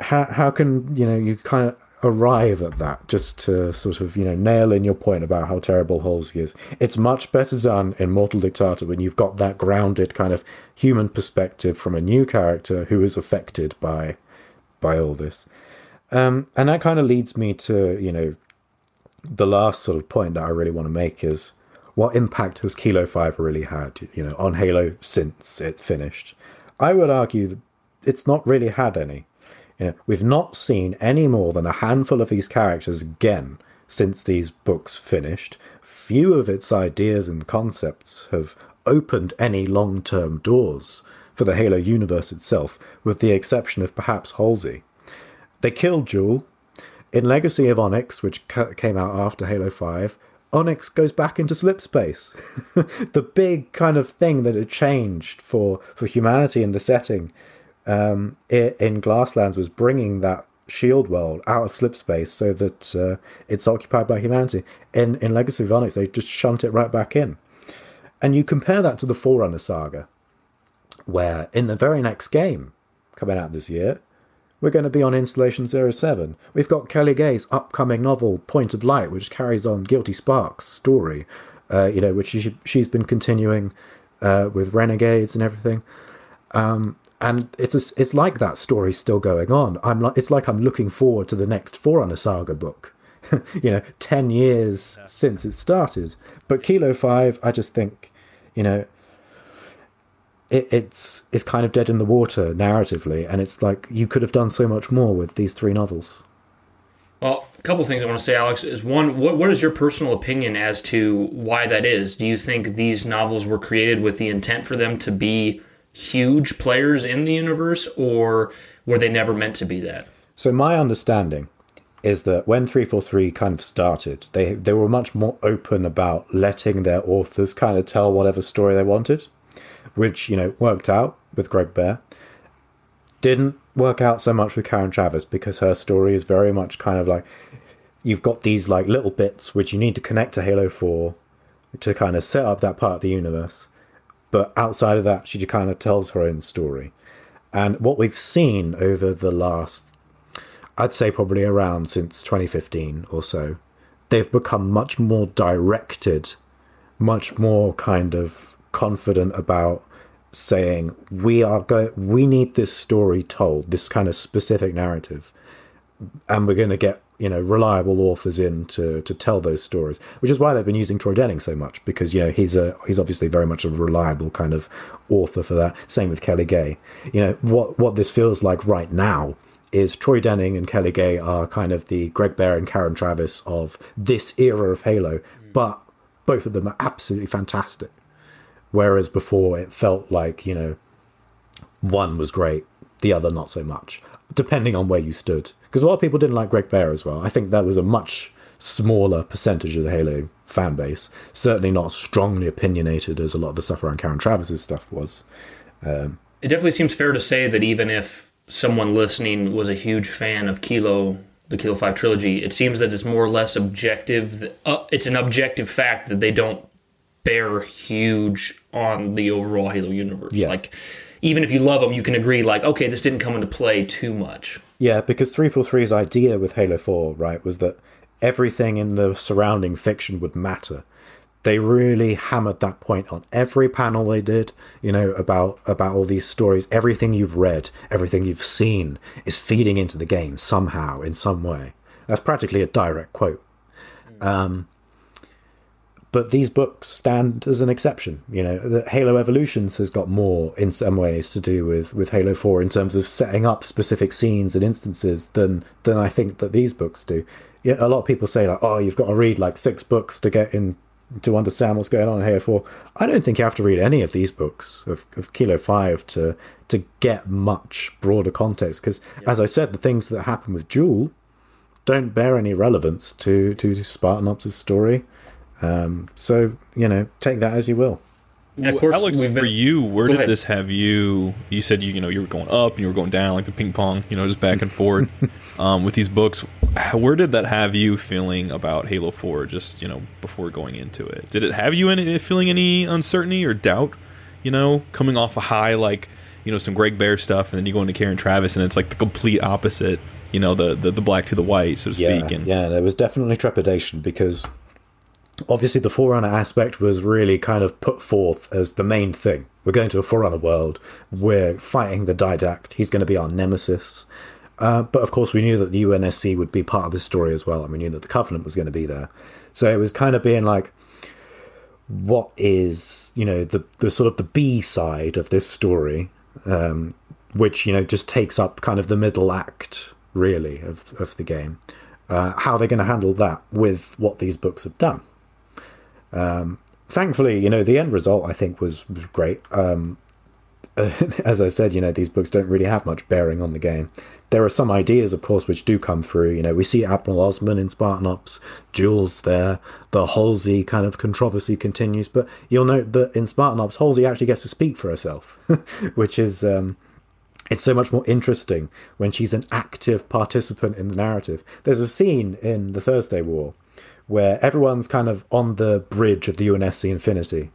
how how can you know you kind of arrive at that just to sort of you know nail in your point about how terrible Halsey is. It's much better done in Mortal Dictata when you've got that grounded kind of human perspective from a new character who is affected by by all this. Um, and that kind of leads me to you know the last sort of point that I really want to make is what impact has Kilo 5 really had, you know, on Halo since it finished? I would argue that it's not really had any. We've not seen any more than a handful of these characters again since these books finished. Few of its ideas and concepts have opened any long term doors for the Halo universe itself, with the exception of perhaps Halsey. They killed Jul. In Legacy of Onyx, which ca- came out after Halo 5, Onyx goes back into slip space. the big kind of thing that had changed for, for humanity in the setting um, i in Glasslands was bringing that shield world out of slip space so that uh, it's occupied by humanity. In, in Legacy of Onyx, they just shunt it right back in. And you compare that to the Forerunner saga, where in the very next game coming out this year, we're going to be on Installation 07. We've got Kelly Gay's upcoming novel, Point of Light, which carries on Guilty Spark's story, uh, you know, which she, she's been continuing uh, with Renegades and everything. Um, and it's a, it's like that story still going on. I'm like it's like I'm looking forward to the next Forerunner Saga book. you know, ten years since it started. But Kilo Five, I just think, you know, it, it's it's kind of dead in the water narratively, and it's like you could have done so much more with these three novels. Well, a couple things I want to say, Alex, is one, what, what is your personal opinion as to why that is? Do you think these novels were created with the intent for them to be huge players in the universe, or were they never meant to be that? So my understanding is that when 343 kind of started, they they were much more open about letting their authors kind of tell whatever story they wanted, which, you know, worked out with Greg Bear. Didn't work out so much with Karen Traviss because her story is very much kind of like you've got these like little bits which you need to connect to Halo 4 to kind of set up that part of the universe. But outside of that, she just kind of tells her own story. And what we've seen over the last, I'd say probably around since 2015 or so, they've become much more directed, much more kind of confident about saying we are going we need this story told this kind of specific narrative and we're going to get you know reliable authors in to to tell those stories which is why they've been using troy denning so much because you know he's a he's obviously very much a reliable kind of author for that. Same with kelly gay. You know what what this feels like right now is troy denning and kelly gay are kind of the greg bear and karen Traviss of this era of halo but both of them are absolutely fantastic. Whereas before it felt like you know one was great the other not so much depending on where you stood because a lot of people didn't like greg bear as well i think that was a much smaller percentage of the halo fan base certainly not strongly opinionated as a lot of the stuff around karen traviss's stuff was It definitely seems fair to say that even if someone listening was a huge fan of Kilo, the Kilo 5 trilogy, it seems that it's more or less objective. Uh, it's an objective fact that they don't bear huge on the overall Halo universe. Yeah. Like, even if you love them, you can agree, like, okay, this didn't come into play too much. Yeah, because 343's idea with Halo 4, right, was that everything in the surrounding fiction would matter. They really hammered that point on every panel they did, you know, about about all these stories. Everything you've read, everything you've seen is feeding into the game somehow, in some way. That's practically a direct quote. Um, but these books stand as an exception. You know, the Halo Evolutions has got more in some ways to do with, with Halo Four in terms of setting up specific scenes and instances than than I think that these books do. Yeah, a lot of people say like, oh, you've got to read like six books to get in to understand what's going on in Halo Four. I don't think you have to read any of these books of, of Kilo Five to to get much broader context. Because as I said, the things that happen with Jul don't bear any relevance to to Spartan Ops' story. Um, so you know, take that as you will. And of course, Alex, we've for you, where Go did ahead. this have you? You said you, you know, you were going up and you were going down, like the ping pong, you know, just back and forth. um, with these books, where did that have you feeling about Halo Four? Just you know, before going into it, did it have you any feeling any uncertainty or doubt? You know, coming off a high like you know some Greg Bear stuff, and then you go into Karen Traviss, and it's like the complete opposite. You know, the the, the black to the white, so to Yeah, speak. And yeah, there was definitely trepidation because obviously the Forerunner aspect was really kind of put forth as the main thing. We're going to a Forerunner world. We're fighting the Didact. He's going to be our nemesis. Uh, but of course, we knew that the UNSC would be part of this story as well, and we knew that the Covenant was going to be there. So it was kind of being like, what is you know the the sort of the B side of this story, um, which you know just takes up kind of the middle act really of of the game. Uh, how they're going to handle that with what these books have done. Um, thankfully, you know the end result I think was, was great. Um, as I said, you know these books don't really have much bearing on the game. There are some ideas, of course, which do come through. You know, we see Admiral Osman in Spartan Ops, Jul's there, the Halsey kind of controversy continues. But you'll note that in Spartan Ops, Halsey actually gets to speak for herself, which is um, it's so much more interesting when she's an active participant in the narrative. There's a scene in the Thursday War where everyone's kind of on the bridge of the UNSC Infinity,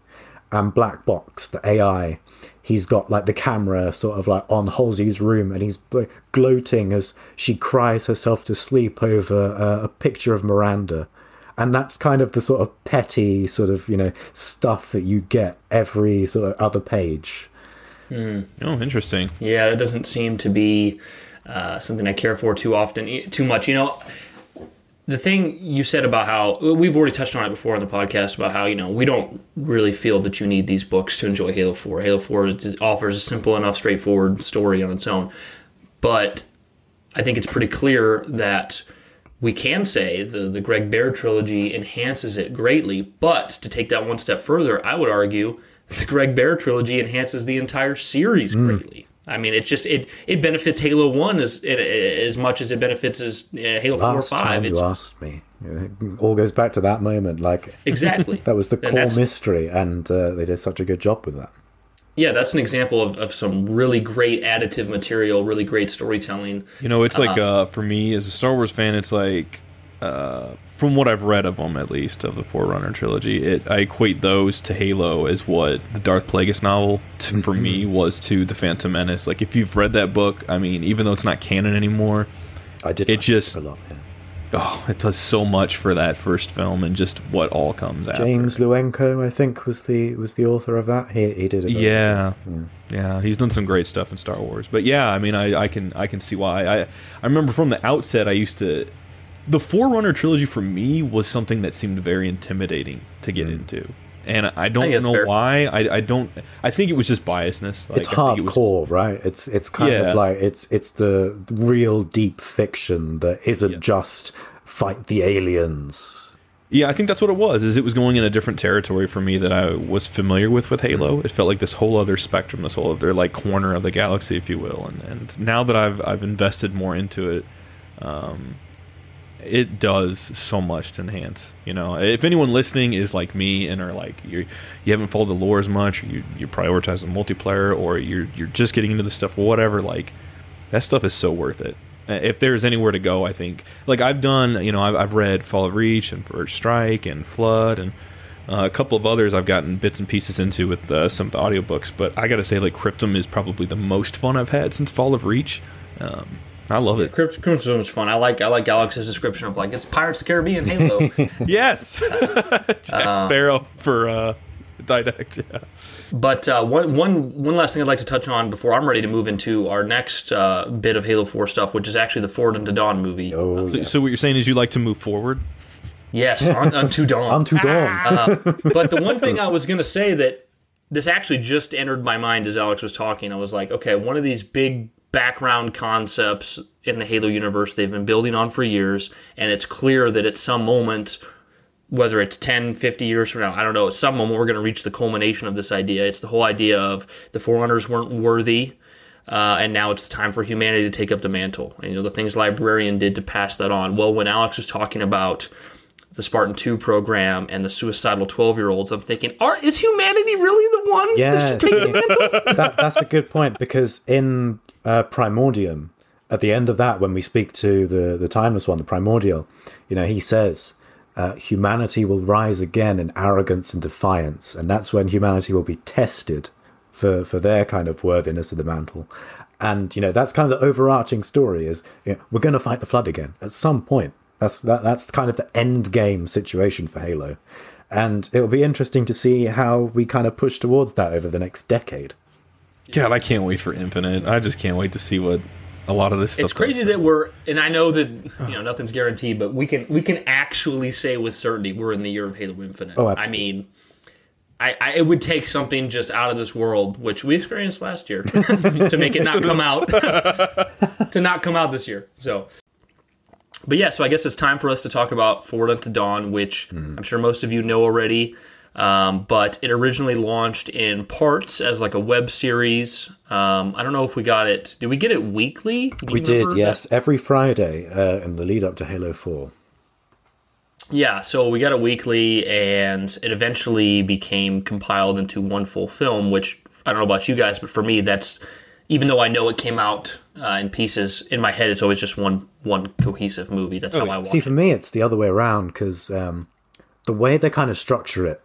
and Black Box, the AI, he's got like the camera sort of like on Halsey's room, and he's like, gloating as she cries herself to sleep over uh, a picture of Miranda. And that's kind of the sort of petty sort of you know stuff that you get every sort of other page. oh, interesting. Yeah, it doesn't seem to be uh, something I care for too often, e- too much. You know, the thing you said about how we've already touched on it before on the podcast about how you know we don't really feel that you need these books to enjoy Halo Four. Halo Four offers a simple enough, straightforward story on its own, but I think it's pretty clear that we can say the the Greg Bear trilogy enhances it greatly. But to take that one step further, I would argue the Greg Bear trilogy enhances the entire series hmm. greatly. I mean, it's just it it benefits Halo One as as much as it benefits as uh, Halo Four or Last Five. time It's you asked me, it all goes back to that moment. Like exactly that was the core that's- mystery, and uh, they did such a good job with that. Yeah, that's an example of, of some really great additive material, really great storytelling. You know, it's like uh, for me as a Star Wars fan, it's like uh, from what I've read of them, at least of the Forerunner trilogy, it I equate those to Halo as what the Darth Plagueis novel to, for me was to the Phantom Menace. Like if you've read that book, I mean, even though it's not canon anymore, I did. It just- a lot. Yeah. oh, it does so much for that first film and just what all comes after. James Luceno, I think, was the was the author of that. He he did it. Yeah. yeah, he's done some great stuff in Star Wars. But yeah, I mean, I, I can I can see why. I I remember from the outset, I used to the Forerunner trilogy for me was something that seemed very intimidating to get into, and I don't think that's know fair. why. I, I don't. I think it was just biasness. Like, it's I think it was hardcore, right? It's it's kind Yeah. of like it's it's the real deep fiction that isn't just fight the aliens. Yeah, I think that's what it was. Is it was going in a different territory for me that I was familiar with with Halo. It felt like this whole other spectrum, this whole other like corner of the galaxy, if you will. And and now that I've I've invested more into it, um, it does so much to enhance. You know, if anyone listening is like me and are like you you haven't followed the lore as much, you you prioritize the multiplayer, or you're you're just getting into the stuff, whatever. Like that stuff is so worth it. Uh, If there's anywhere to go, I think. Like I've done, you know, I've, I've read Fall of Reach and First Strike and Flood and uh, a couple of others I've gotten bits and pieces into with uh, some of the audiobooks. But I got to say, like Cryptum is probably the most fun I've had since Fall of Reach. Um, I love it. Crypt- Crimson was fun. I like I like Alex's description of like it's Pirates of the Caribbean Halo. yes, Jack Sparrow for uh, Didact. Yeah. But uh, one, one, one last thing I'd like to touch on before I'm ready to move into our next uh, bit of Halo 4 stuff, which is actually the Forward into Dawn movie. Oh, So, yes. so what you're saying is you like to move forward? Yes, on, unto Dawn. Unto Dawn. but the one thing I was going to say that this actually just entered my mind as Alex was talking. I was like, okay, one of these big background concepts in the Halo universe they've been building on for years, and it's clear that at some moment, whether it's 10, 50 years from now, I don't know, at some moment we're going to reach the culmination of this idea. It's the whole idea of the Forerunners weren't worthy. Uh, and now it's time for humanity to take up the mantle. And you know the things Librarian did to pass that on. Well, when Alex was talking about the Spartan 2 program and the suicidal 12 year olds, I'm thinking, are is humanity really the ones that Yeah, should take the mantle? that, that's a good point because in uh, Primordium, at the end of that, when we speak to the the timeless one, the primordial, you know, he says. Uh, humanity will rise again in arrogance and defiance, and that's when humanity will be tested for for their kind of worthiness of the mantle. And you know that's kind of the overarching story is you know, we're going to fight the flood again at some point. That's that, that's kind of the end game situation for Halo, and it'll be interesting to see how we kind of push towards that over the next decade. God, I can't wait for Infinite. I just can't wait to see what a lot of this stuff. It's crazy that we're, and I know that you know nothing's guaranteed, but we can we can actually say with certainty we're in the year of Halo Infinite. Oh, I mean, I, I it would take something just out of this world, which we experienced last year, to make it not come out, to not come out this year. So, but yeah, so I guess it's time for us to talk about Forward Unto Dawn, which I'm sure most of you know already. Um, but it originally launched in parts as like a web series. Um, I don't know if we got it. Did we get it weekly? We did, yes, every Friday uh, in the lead up to Halo 4. Yeah, so we got it weekly, and it eventually became compiled into one full film. Which I don't know about you guys, but for me, that's even though I know it came out uh, in pieces in my head, it's always just one one cohesive movie. That's how I watch See, for me, it's the other way around because um, the way they kind of structure it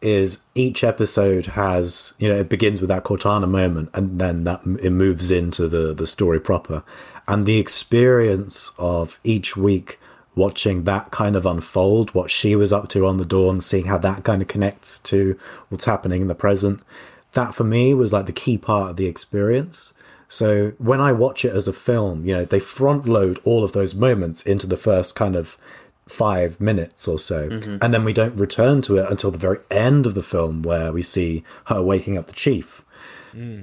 is each episode has, you know, it begins with that Cortana moment and then that it moves into the, the story proper. And the experience of each week watching that kind of unfold, what she was up to on the dawn, seeing how that kind of connects to what's happening in the present, that for me was like the key part of the experience. So when I watch it as a film, you know, they front load all of those moments into the first kind of five minutes or so. And then we don't return to it until the very end of the film where we see her waking up the chief.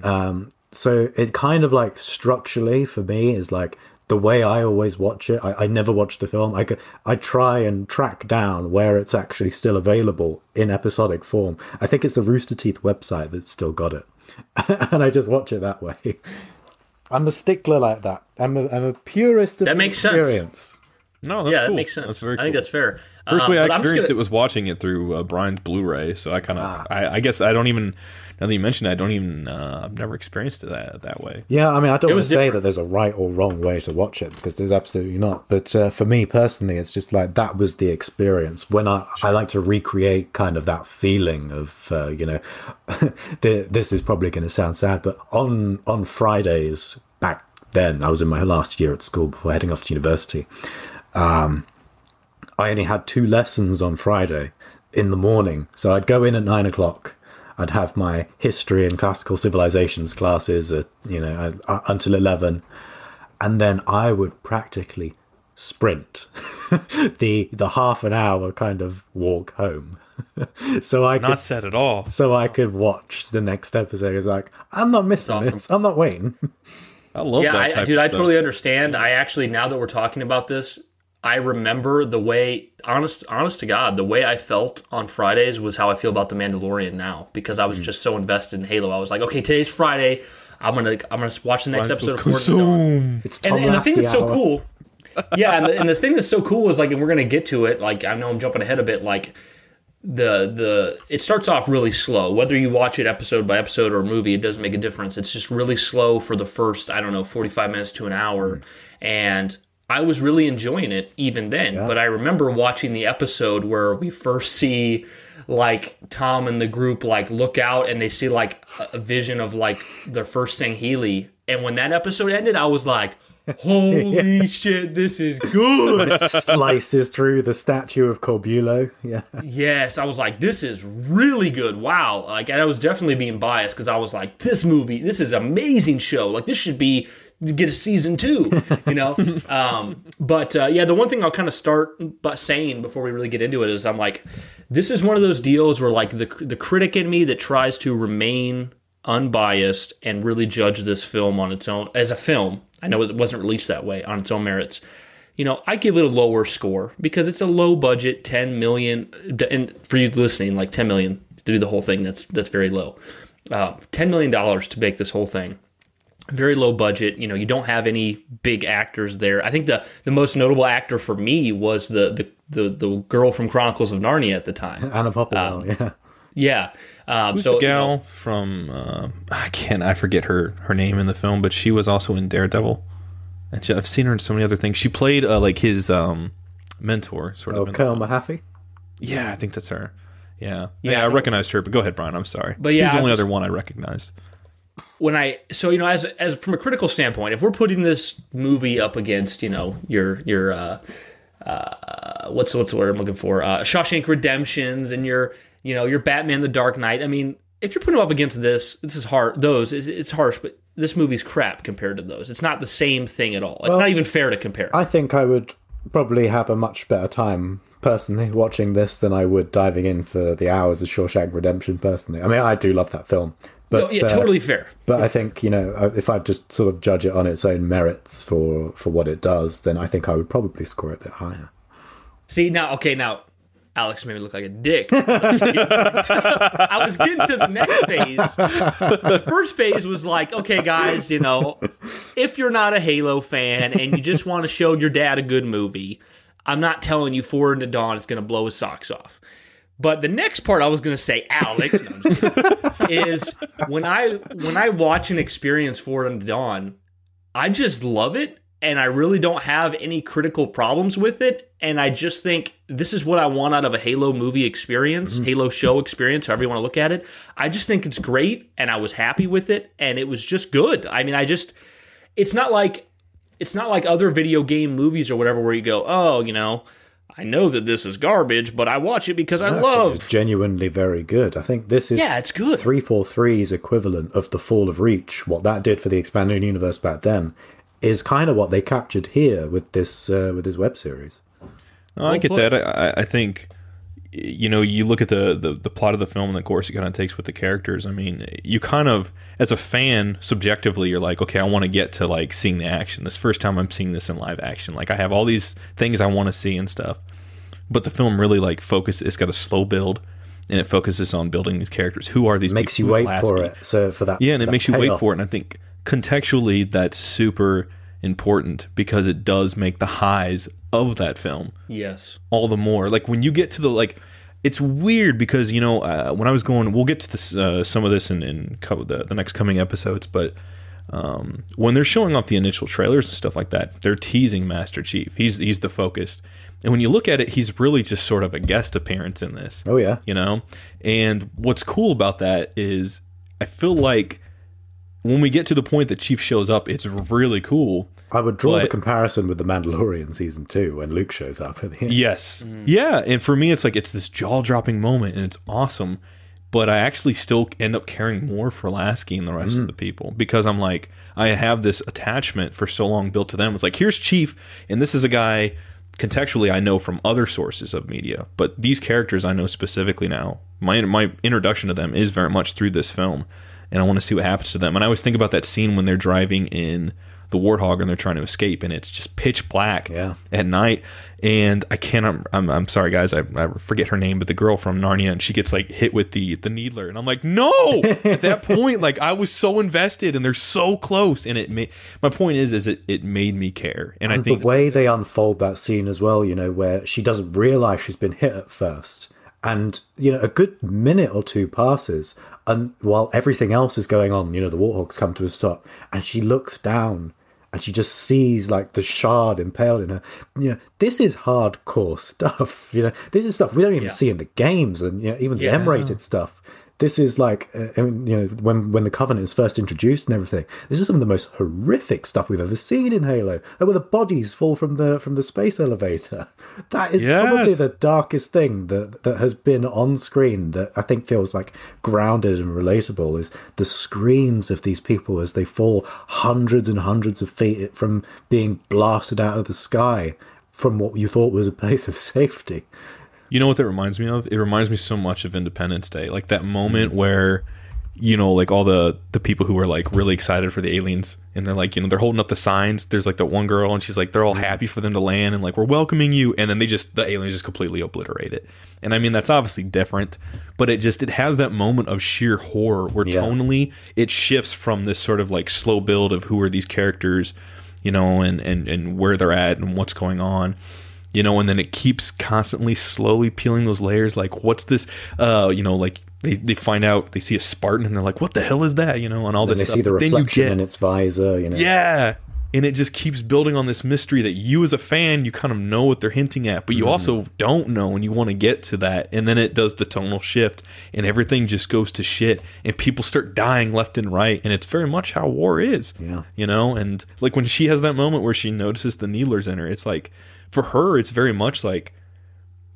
Um, so it kind of like structurally for me is like the way I always watch it. I, I never watch the film. I, I try and track down where it's actually still available in episodic form. I think it's the Rooster Teeth website that's still got it. and I just watch it that way. I'm a stickler like that. I'm a, I'm a purist of That the makes sense. experience. No, that's yeah, cool. that makes sense. That's very I think that's fair. First Um, way I I'm experienced gonna- it was watching it through uh, Brian's Blu-ray, so I kind of, Ah. I, I guess I don't even now that you mentioned it, I don't even uh, I've never experienced it that that way. Yeah, I mean, I don't want was to say that there's a right or wrong way to watch it because there's absolutely not. But uh, for me personally, it's just like that was the experience when I I like to recreate kind of that feeling of uh, you know, the, this is probably going to sound sad, but on on Fridays back then, I was in my last year at school before heading off to university. Um, I only had two lessons on Friday in the morning. So I'd go in at nine o'clock. I'd have my history and classical civilizations classes at, you know, uh, until 11. And then I would practically sprint the the half an hour kind of walk home. so I could Not sad at all. so I could watch the next episode. It's like I'm not missing awesome. this. I'm not waiting. I love yeah, that. I, type dude, I totally understand. I actually, now that we're talking about this, I remember the way, honest, honest to God, the way I felt on Fridays was how I feel about the Mandalorian now because. I was mm. just so invested in Halo. I was like, okay, today's Friday. I'm gonna, I'm gonna watch the next episode of. Consume. It's And, and the thing that's so cool, yeah, and the, and the thing that's so cool is like, and we're gonna get to it. Like, I know I'm jumping ahead a bit. Like, the the it starts off really slow. Whether you watch it episode by episode or a movie, it doesn't make a difference. It's just really slow for the first, I don't know, 45 minutes to an hour. Mm. And I was really enjoying it even then. But I remember watching the episode where we first see like Tom and the group like look out and they see like a- vision of like their first Healy. And when that episode ended, I was like, Holy shit, this is good. It slices through the statue of Corbulo. Yeah. Yes, I was like, this is really good. Wow. Like, and I was definitely being biased because I was like, this movie, this is amazing show. Like, this should be get a season two, you know. um, but uh, yeah, the one thing I'll kind of start by saying before we really get into it is I'm like, this is one of those deals where like the the critic in me that tries to remain unbiased and really judge this film on its own as a film. I know it wasn't released that way on its own merits you know, I give it a lower score because it's a low budget, 10 million, and for you listening, like 10 million to do the whole thing, that's that's very low. Uh, 10 million dollars to make this whole thing. Very low budget. You know, you don't have any big actors there. I think the the most notable actor for me was the the the, the girl from Chronicles of Narnia at the time. Anna Popplewell, yeah. Yeah. Um, Who's so the you know, gal from? Uh, I can't. I forget her her name in the film, but she was also in Daredevil, and she, I've seen her in so many other things. She played uh, like his um, mentor, sort Oh, of. in the- Colonel Mahaffey. yeah, I think that's her. Yeah, Yeah, yeah, I no- recognized her. But go ahead, Brian. I'm sorry. But she yeah, was the only just- other one I recognized. When I so you know as as from a critical standpoint, if we're putting this movie up against you know your your uh, uh, what's what's the word I'm looking for uh, Shawshank Redemptions and your you know your Batman The Dark Knight. I mean, if you're putting them up against this, this is hard. Those it's, it's harsh, but this movie's crap compared to those. It's not the same thing at all. It's not even fair to compare. I think I would probably have a much better time personally watching this than I would diving in for the hours of Shawshank Redemption. Personally, I mean, I do love that film, but Oh, yeah, uh, totally fair. But I think you know, if I just sort of judge it on its own merits for for what it does, then I think I would probably score it a bit higher. See now, okay, now Alex made me look like a dick. I was getting to the next phase. The first phase was like, okay, guys, you know, if you're not a Halo fan and you just want to show your dad a good movie, I'm not telling you Forward into Dawn is going to blow his socks off. But the next part I was going to say, Alex, no, I'm just kidding, is when I when I watch an experience Forward into Dawn, I just love it and I really don't have any critical problems with it. And I just think this is what I want out of a Halo movie experience, mm-hmm. Halo show experience, however you want to look at it. I just think it's great and I was happy with it and it was just good. I mean, I just it's not like it's not like other video game movies or whatever where you go, "Oh, you know, I know that this is garbage, but I watch it because I It's love." It's genuinely very good. I think this is Yeah, it's good. 343's equivalent of the Fall of Reach. What that did for the expanded universe back then is kind of what they captured here with this uh, with this web series. No, I get that. I, I- I think you know you look at the, the the plot of the film and the course it kind of takes with the characters. I mean, you kind of as a fan subjectively you're like, okay, I want to get to like seeing the action. This first time I'm seeing this in live action. Like I have all these things I want to see and stuff. But the film really like focus. It's got a slow build, and it focuses on building these characters. Who are these? Makes you people? Who's wait for Lasky? it. So for that, Yeah, and it makes you wait for it. And I think contextually, that's super important because it does make the highs of that film Yes. all the more. Like when you get to the like, it's weird because you know uh, when I was going, we'll get to this uh, some of this in, in co- the the next coming episodes, but um, when they're showing off the initial trailers and stuff like that, they're teasing Master Chief. He's he's the focus, and when you look at it, he's really just sort of a guest appearance in this. Oh yeah. you know. And what's cool about that is I feel like when we get to the point that Chief shows up, it's really cool. I would draw the comparison with the Mandalorian season two when Luke shows up at the end. Yes. Yeah. And for me, it's like it's this jaw dropping moment and it's awesome. But I actually still end up caring more for Lasky and the rest of the mm. people because I'm like, I have this attachment for so long built to them. It's like, here's Chief, and this is a guy contextually I know from other sources of media, but these characters I know specifically now. My my introduction to them is very much through this film, and I want to see what happens to them. And I always think about that scene when they're driving in the Warthog and they're trying to escape, and it's just pitch black Yeah. at night. And I cannot. I'm, I'm sorry, guys. I, I forget her name, but the girl from Narnia, and she gets like hit with the the needler, and I'm like, no. At that point, like I was so invested, and they're so close, and it made my point is, is it it made me care, and I think the way they unfold that scene as well, you know, where she doesn't realize she's been hit at first, and you know, a good minute or two passes, and while everything else is going on, you know, the Warthogs come to a stop, and she looks down. And she just sees like the shard impaled in her. You know, this is hardcore stuff. You know, this is stuff we don't even Yeah. see in the games, and you know, even the M-rated stuff. This is like, uh, I mean, you know, when when the Covenant is first introduced and everything. This is some of the most horrific stuff we've ever seen in Halo. Where the bodies fall from the from the space elevator. That is Yes. probably the darkest thing that that has been on screen that I think feels like grounded and relatable. Is the screams of these people as they fall hundreds and hundreds of feet from being blasted out of the sky from what you thought was a place of safety. You know what that reminds me of? It reminds me so much of Independence Day, like that moment mm. where, you know, like all the the people who are like really excited for the aliens, and they're like, you know, they're holding up the signs. There's like that one girl, and she's like, they're all mm. happy for them to land, and like we're welcoming you, and then they just the aliens just completely obliterate it. And I mean that's obviously different, but it just it has that moment of sheer horror where Yeah. tonally it shifts from this sort of like slow build of who are these characters, you know, and and and where they're at and what's going on you know and then it keeps constantly slowly peeling those layers like what's this uh you know like they, they find out they see a spartan and they're like what the hell is that? You know and all this they stuff. see the then you reflection get in its visor. You know, yeah. And it just keeps building on this mystery that you as a fan you kind of know what they're hinting at but you also don't know and you want to get to that. And then it does the tonal shift and everything just goes to shit and people start dying left and right. And it's very much how war is Yeah. you know? And like when she has that moment where she notices the needlers in her it's like for her it's very much like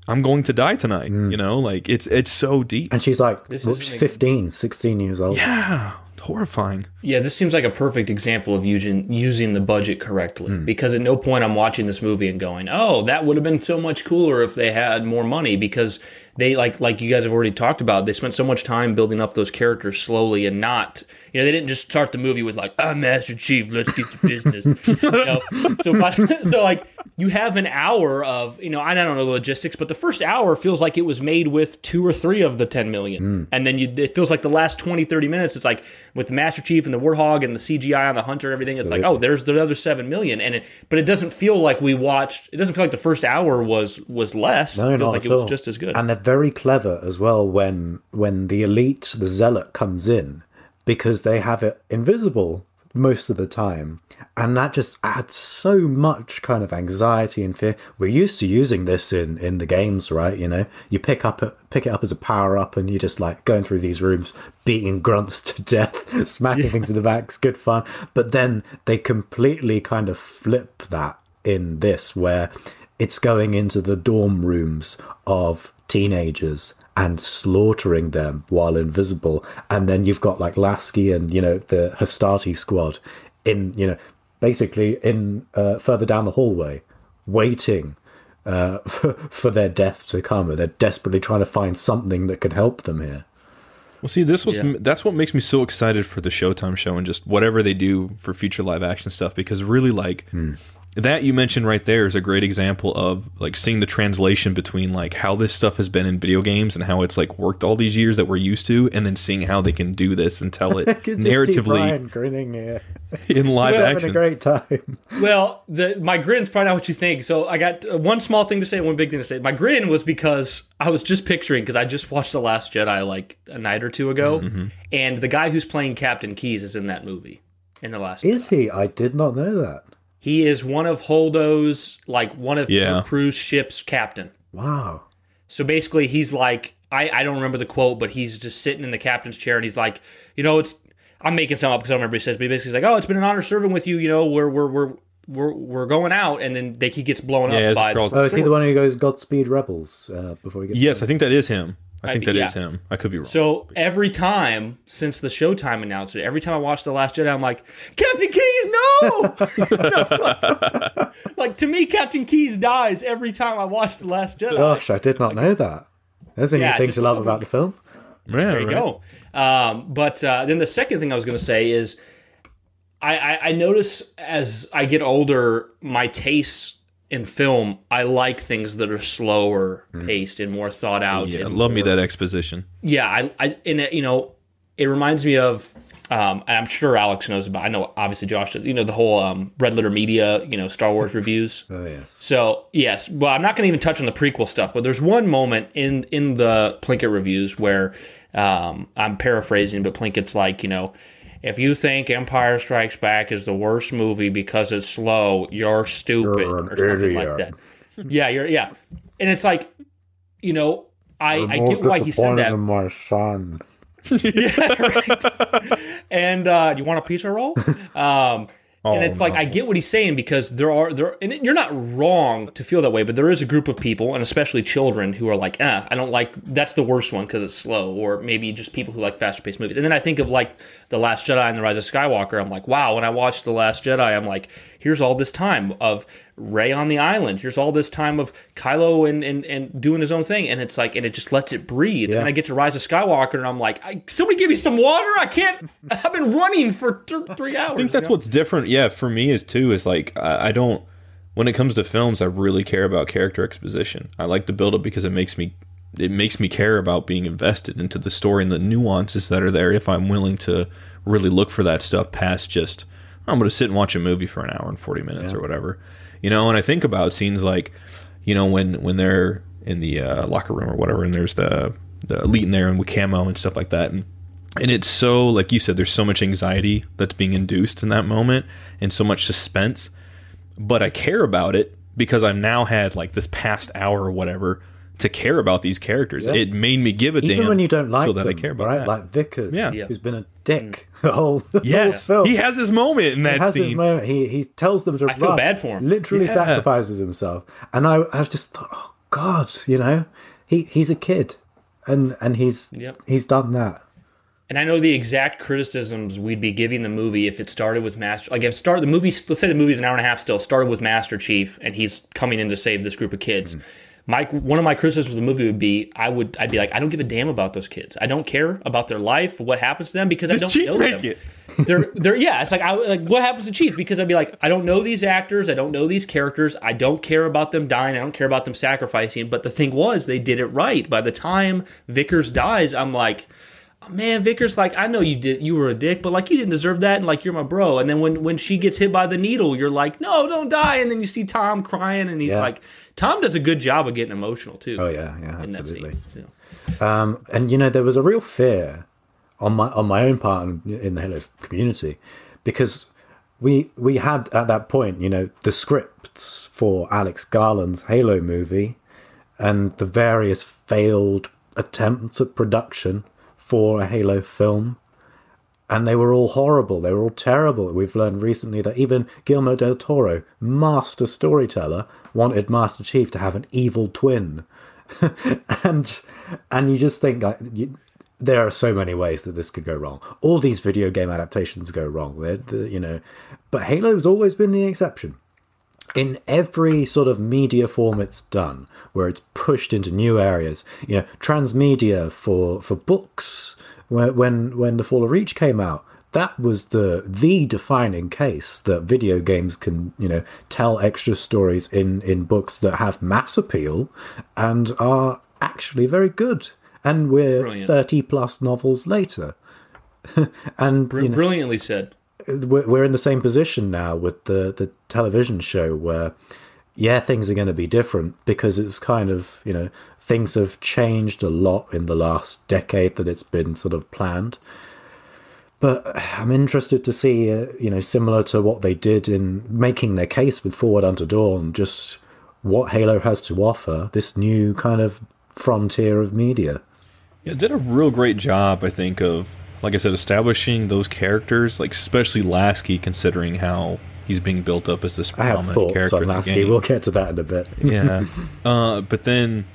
i'm going to die tonight mm. you know like it's it's so deep And she's like, This is she's like- 15, 16 years old. yeah horrifying Yeah, this seems like a perfect example of using using the budget correctly. Mm. Because at no point I'm watching this movie and going, "Oh, that would have been so much cooler if they had more money." Because they like like you guys have already talked about, they spent so much time building up those characters slowly and not, you know, they didn't just start the movie with like, "I'm Master Chief, let's get to business." you know? So by, so like you have an hour of you know I don't know the logistics, but the first hour feels like it was made with two or three of the 10 million. Hmm. and then you it feels like the last 20 30 minutes it's like with the Master Chief and the Warthog and the CGI on the Hunter and everything. It's like it- oh there's the other seven million, and it but it doesn't feel like we watched. It doesn't feel like the first hour was was less. No, it feels like it was just as good. And very clever as well when when the elite, the zealot, comes in because they have it invisible most of the time, and that just adds so much kind of anxiety and fear. We're used to using this in in the games, right? You know, you pick up pick it up as a power up, and you're just like going through these rooms, beating grunts to death, smacking things in the back. It's good fun. But then they completely kind of flip that in this, where it's going into the dorm rooms of teenagers and slaughtering them while invisible. And then you've got like Lasky and, you know, the Hastati squad in, you know, basically in uh, further down the hallway, waiting uh, for, for their death to come. And they're desperately trying to find something that can help them here. Well, see, this was Yeah. that's what makes me so excited for the Showtime show and just whatever they do for future live action stuff because really, like, that you mentioned right there is a great example of like seeing the translation between like how this stuff has been in video games and how it's like worked all these years that we're used to, and then seeing how they can do this and tell it Could see narratively Brian grinning here. in live We're having action. a great time. Well, the my grin's probably not what you think. So I got uh, one small thing to say, one big thing to say. My grin was because I was just picturing because I just watched The Last Jedi like a night or two ago, and the guy who's playing Captain Keyes is in that movie. In the last, Is he? I did not know that. He is one of Holdo's like one of Yeah. the cruise ship's captain. Wow. So basically, he's like, I, I don't remember the quote, but he's just sitting in the captain's chair and he's like, you know, it's, I'm making some up because I don't remember what he says, but he basically he's like, oh, it's been an honor serving with you. You know, we're, we're, we're, we're, we're going out. And then they, he gets blown Yeah, up as by. Charles. Oh, is he the one who goes Godspeed Rebels uh, before he get? yes, I think that is him. I think I- that is yeah. him. I could be wrong. So every time since the Showtime announcement, every time I watch The Last Jedi, I'm like, Captain Keyes, no! No! like to me, Captain Keyes dies every time I watch The Last Jedi. Gosh, I did not know that. There's a new Yeah, thing to love a- about the film. yeah, There you right. go. Um, but uh, then the second thing I was going to say is, I, I, I notice as I get older, my tastes in film, I like things that are slower paced and more thought out. Mm. Yeah, love me that exposition. Yeah, I, I, and it, you know, it reminds me of. Um, and I'm sure Alex knows about. I know, obviously, Josh does. You know, the whole um, Red Letter Media, you know, Star Wars reviews. Oh yes. So yes, well, I'm not going to even touch on the prequel stuff, but there's one moment in in the Plinkett reviews where um, I'm paraphrasing, but Plinkett's like, you know, if you think Empire Strikes Back is the worst movie because it's slow, you're stupid You're or something like that. yeah, you're yeah, and it's like, you know, I I get why he said that. my son. Yeah. and uh, you want a pizza roll? Um, and it's like I get what he's saying because there are there, and you're not wrong to feel that way, but there is a group of people, and especially children, who are like, "Ah, I don't like that's the worst one because it's slow," or maybe just people who like faster paced movies. And then I think of like the Last Jedi and the Rise of Skywalker. I'm like, wow. When I watched the Last Jedi, I'm like, here's all this time of Rey on the island. Here's all this time of Kylo and, and, and doing his own thing. And it's like, and it just lets it breathe. And I get to Rise of Skywalker and I'm like, I, somebody give me some water. I can't, I've been running for th- three hours. I think that's what's different. Yeah, for me is too is like I, I don't. When it comes to films, I really care about character exposition. I like the build up because it makes me it makes me care about being invested into the story and the nuances that are there. If I'm willing to really look for that stuff past just I'm going to sit and watch a movie for an hour and forty minutes or whatever, you know. And I think about scenes like, you know, when when they're in the uh, locker room or whatever, and there's the the elite in there and with camo and stuff like that, and and it's so like you said there's so much anxiety that's being induced in that moment and so much suspense but i care about it because i've now had like this past hour or whatever to care about these characters it made me give a Even damn when you don't like so that them, i care about right? that Like Vickers, Yeah. Yeah. who's been a dick the whole, the yes whole film. he has his moment in that He has scene his moment. He he tells them to I feel bad for him. Literally Yeah. sacrifices himself, and I I just thought, oh God, you know, he he's a kid, and and he's Yep. he's done that. And I know the exact criticisms we'd be giving the movie if it started with Master. Like if it started the movie, let's say the movie's an hour and a half still, started with Master Chief and he's coming in to save this group of kids. Mm-hmm. My one of my criticisms of the movie would be I would I'd be like I don't give a damn about those kids. I don't care about their life, what happens to them because I don't Chief know make them. it? they're they're yeah. It's like I like what happens to Chief because I'd be like I don't know these actors. I don't know these characters. I don't care about them dying. I don't care about them sacrificing. But the thing was they did it right. By the time Vickers dies, I'm like man, Vickers, like I know you did, you were a dick, but like you didn't deserve that, and like you're my bro. And then when when she gets hit by the needle, you're like, no, don't die. And then you see Tom crying, and he's Yeah. like, Tom does a good job of getting emotional too. Oh yeah, yeah, absolutely. Yeah. Um, and you know, there was a real fear on my on my own part in, in the Halo community because we we had at that point, you know, the scripts for Alex Garland's Halo movie and the various failed attempts at production for a Halo film. And they were all horrible. They were all terrible. We've learned recently that even Guillermo del Toro, master storyteller, wanted Master Chief to have an evil twin and and you just think like you, there are so many ways that this could go wrong. All these video game adaptations go wrong. You know, but Halo's always been the exception. In every sort of media form it's done, where it's pushed into new areas, you know, transmedia for for books. When when when the Fall of Reach came out, that was the the defining case that video games can you know tell extra stories in in books that have mass appeal and are actually very good and we're Brilliant. 30 plus novels later and you know, Brilliantly said. We're in the same position now with the the television show where yeah things are going to be different because it's kind of you know things have changed a lot in the last decade that it's been sort of planned. But i'm interested to see uh, you know similar to what they did in making their case with forward unto dawn just what halo has to offer this new kind of frontier of media. Yeah, did a real great job, I think, of like I said, establishing those characters, like especially Lasky, considering how he's being built up as this i prominent character. on lasky we'll get to that in a bit yeah. Uh, but then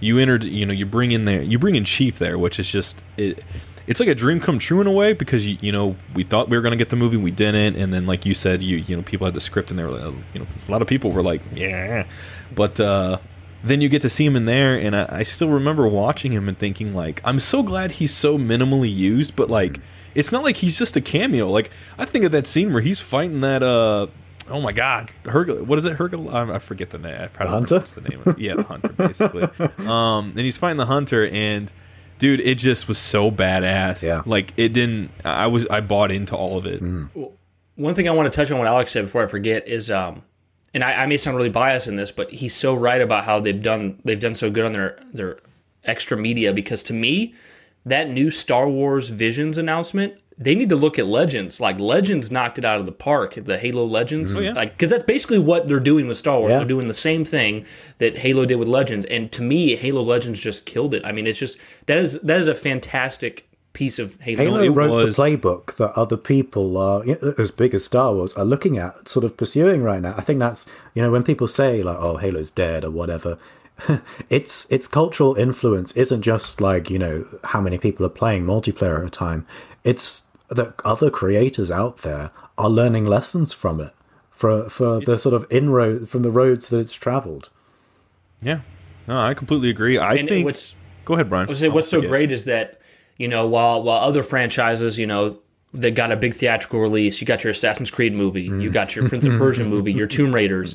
you entered, you know, you bring in there, you bring in Chief there, which is just it. It's like a dream come true in a way because you, you know we thought we were gonna get the movie, we didn't, and then like you said, you you know people had the script and they were like, you know a lot of people were like yeah, but uh, then you get to see him in there, and I, I still remember watching him and thinking like I'm so glad he's so minimally used, but like it's not like he's just a cameo. Like I think of that scene where he's fighting that uh oh my god, Hergul. What is it, Hergul? I, I forget the name. I probably hunter? What's the name? Of it. Yeah, the hunter, basically. um, and he's fighting the hunter, and dude, it just was so badass. Yeah. like it didn't. I was I bought into all of it. One thing I want to touch on what Alex said before I forget is, um, and I, I may sound really biased in this, but he's so right about how they've done they've done so good on their their extra media because to me, that new Star Wars Visions announcement. They need to look at Legends. Like Legends knocked it out of the park. The Halo Legends, mm-hmm. oh, yeah. like because that's basically what they're doing with Star Wars. Yeah. They're doing the same thing that Halo did with Legends, and to me, Halo Legends just killed it. I mean, it's just that is that is a fantastic piece of Halo. Halo it wrote was- the playbook that other people are you know, as big as Star Wars are looking at, sort of pursuing right now. I think that's you know when people say like, "Oh, Halo's dead" or whatever. its its cultural influence isn't just like you know how many people are playing multiplayer at a time. It's that other creators out there are learning lessons from it for for the sort of inroad from the roads that it's traveled. Yeah, no, I completely agree. I And think. what's Go ahead, Brian. I was say what's so great is that you know while while other franchises you know they got a big theatrical release, you got your Assassin's Creed movie, you got your Prince of Persia movie, your Tomb Raiders,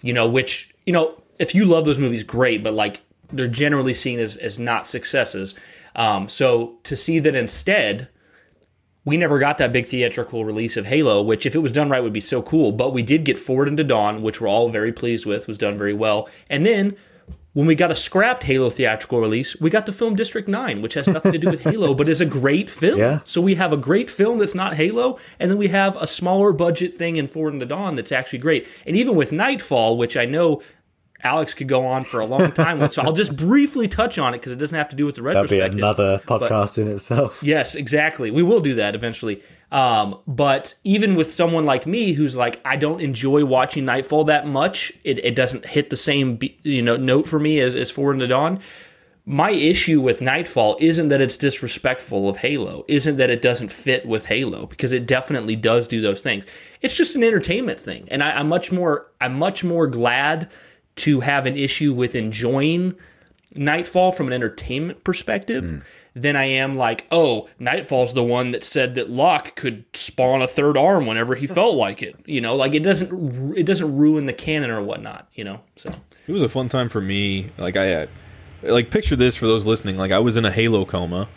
you know which you know if you love those movies, great, but like they're generally seen as as not successes. Um, so to see that instead we never got that big theatrical release of Halo, which if it was done right would be so cool. But we did get Forward Unto Dawn, which we're all very pleased with, was done very well. And then when we got a scrapped Halo theatrical release, we got the film District 9, which has nothing to do with Halo, but is a great film. Yeah. So we have a great film that's not Halo, and then we have a smaller budget thing in Forward Unto Dawn that's actually great. And even with Nightfall, which I know Alex could go on for a long time with, so I'll just briefly touch on it because it doesn't have to do with the retrospective. That'd be another podcast in itself. Yes, exactly. We will do that eventually. Um, but even with someone like me who's like, I don't enjoy watching Nightfall that much, it, it doesn't hit the same you know note for me as, as Forward Unto Dawn. My issue with Nightfall isn't that it's disrespectful of Halo, isn't that it doesn't fit with Halo, because it definitely does do those things. It's just an entertainment thing, and I, I'm much more I'm much more glad to have an issue with enjoying Nightfall from an entertainment perspective than I am like, oh, Nightfall's the one that said that Locke could spawn a third arm whenever he felt like it. You know, like it doesn't it doesn't ruin the canon or whatnot. You know, so It was a fun time for me. Like I, uh, like picture this for those listening. Like I was in a Halo coma,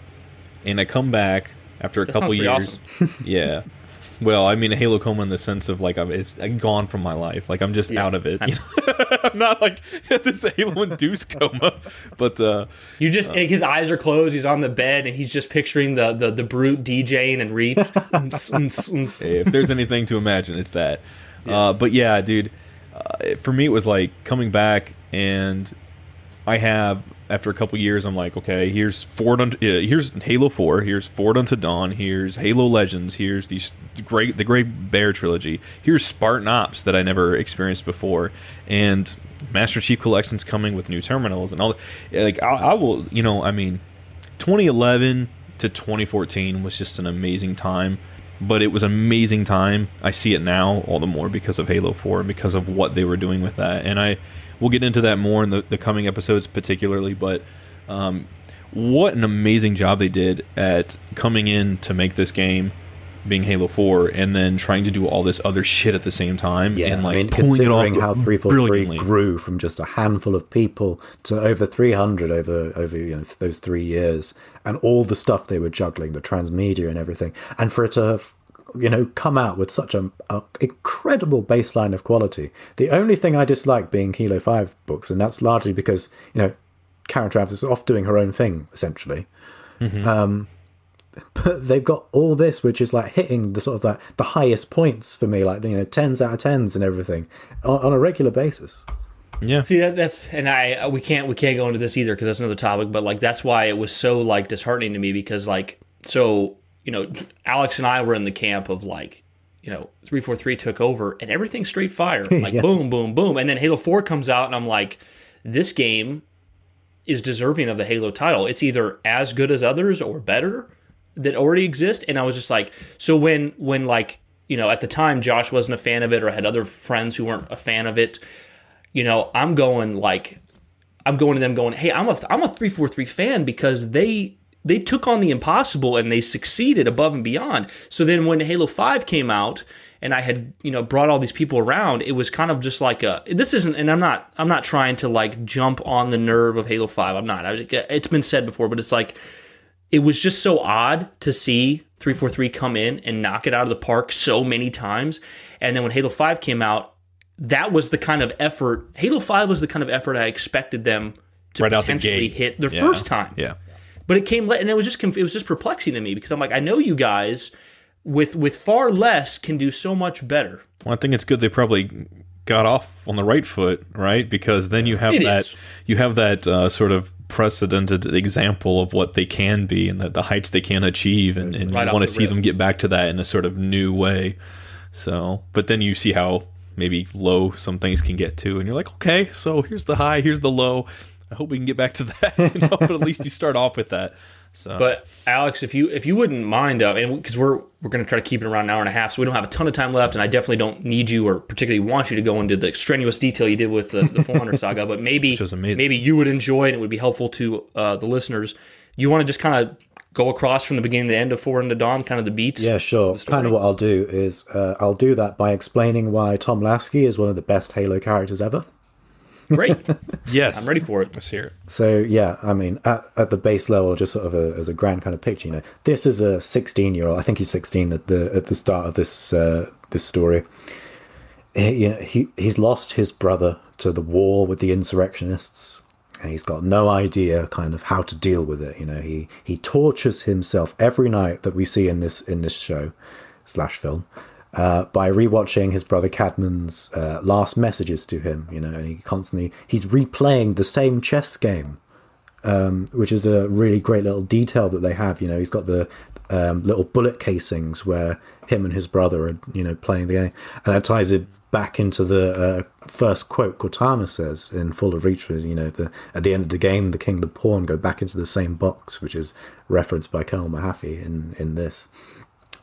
and I come back after a couple years. pretty yeah. Well, I mean a Halo coma in the sense of like I'm it's I'm gone from my life. Like I'm just Yeah. out of it. I you know? I'm not like this Halo induced coma, but uh, you just his eyes are closed. He's on the bed and he's just picturing the the, the brute DJing and Reach. if there's anything to imagine, it's that. Uh, but yeah, dude, uh, for me it was like coming back and I have after a couple years, I'm like, okay, here's Ford, uh, here's Halo Four, here's Forward Unto Dawn, here's Halo Legends, here's these great, the Greg Bear trilogy, here's Spartan Ops that I never experienced before, and Master Chief Collection's coming with new terminals and all. Like, I, I will, you know, I mean, 2011 to 2014 was just an amazing time but it was amazing time i see it now all the more because of halo 4 and because of what they were doing with that and i we'll get into that more in the, the coming episodes particularly but um, what an amazing job they did at coming in to make this game being Halo Four, and then trying to do all this other shit at the same time, Yeah, and like I mean, pulling it off considering how 343 brilliantly. grew from just a handful of people to over 300 over over you know those three years, and all the stuff they were juggling, the transmedia and everything, and for it to have you know come out with such a, a incredible baseline of quality. The only thing I dislike being Kilo Five books, and that's largely because you know Karen Traviss is off doing her own thing essentially mm-hmm. um, but they've got all this which is like hitting the sort of like the highest points for me like you know 10s out of 10s and everything on, on a regular basis yeah, See that that's and I uh, we can't we can't go into this either because that's another topic. But like that's why it was so like disheartening to me because like so you know Alex and I were in the camp of like you know three four three took over and everything's straight fire like Yeah. boom boom boom and then Halo Four comes out and I'm like this game is deserving of the Halo title. It's either as good as others or better that already exist. And I was just like, so when when like you know at the time Josh wasn't a fan of it or had other friends who weren't a fan of it, you know I'm going like I'm going to them going, hey, I'm a I'm a three four three fan because they they took on the impossible and they succeeded above and beyond. So then when Halo Five came out and I had you know brought all these people around, it was kind of just like a this isn't and I'm not I'm not trying to like jump on the nerve of Halo Five. I'm not. I, it's been said before, but it's like it was just so odd to see 343 come in and knock it out of the park so many times. And then when Halo 5 came out, that was the kind of effort. Halo 5 was the kind of effort I expected them to Right potentially hit their Yeah. first time. yeah. But it came late, and it was just conf- it was just perplexing to me because I'm like, I know you guys with with far less can do so much better. Well, I think it's good they probably got off on the right foot, right? Because then you have It that is. you have that uh, sort of precedented example of what they can be and the, the heights they can achieve, and, and Right you want to the see rip. them get back to that in a sort of new way. So, but then you see how maybe low some things can get to, and you're like, okay, so here's the high, here's the low. I hope we can get back to that, you know? but at least you start off with that. So, But Alex, if you if you wouldn't mind, uh, and because we're we're going to try to keep it around an hour and a half, so we don't have a ton of time left, and I definitely don't need you or particularly want you to go into the strenuous detail you did with the, the Forerunner saga. But maybe was amazing. maybe you would enjoy it, and it would be helpful to uh, the listeners. You want to just kind of go across from the beginning to end of Forward Unto Dawn, kind of the beats. yeah sure kind of what i'll do is uh, i'll do that by explaining why tom lasky is one of the best halo characters ever great. yes, I'm ready for it. Let's hear it. So yeah, I mean, at, at the base level, just sort of a, as a grand kind of picture, you know, this is a 16 year old. I think he's 16 at the at the start of this uh, this story. He, you know, he he's lost his brother to the war with the insurrectionists, and he's got no idea kind of how to deal with it. You know, he he tortures himself every night that we see in this in this show slash film uh, by rewatching his brother Cadmon's uh, last messages to him. You know, and he constantly he's replaying the same chess game, um, which is a really great little detail that they have. You know, he's got the um, little bullet casings where him and his brother are you know playing the game, and that ties it back into the uh, first quote Cortana says in Fall of Reach, was you know the at the end of the game, the king, the pawn go back into the same box, which is referenced by Colonel Mahaffey in in this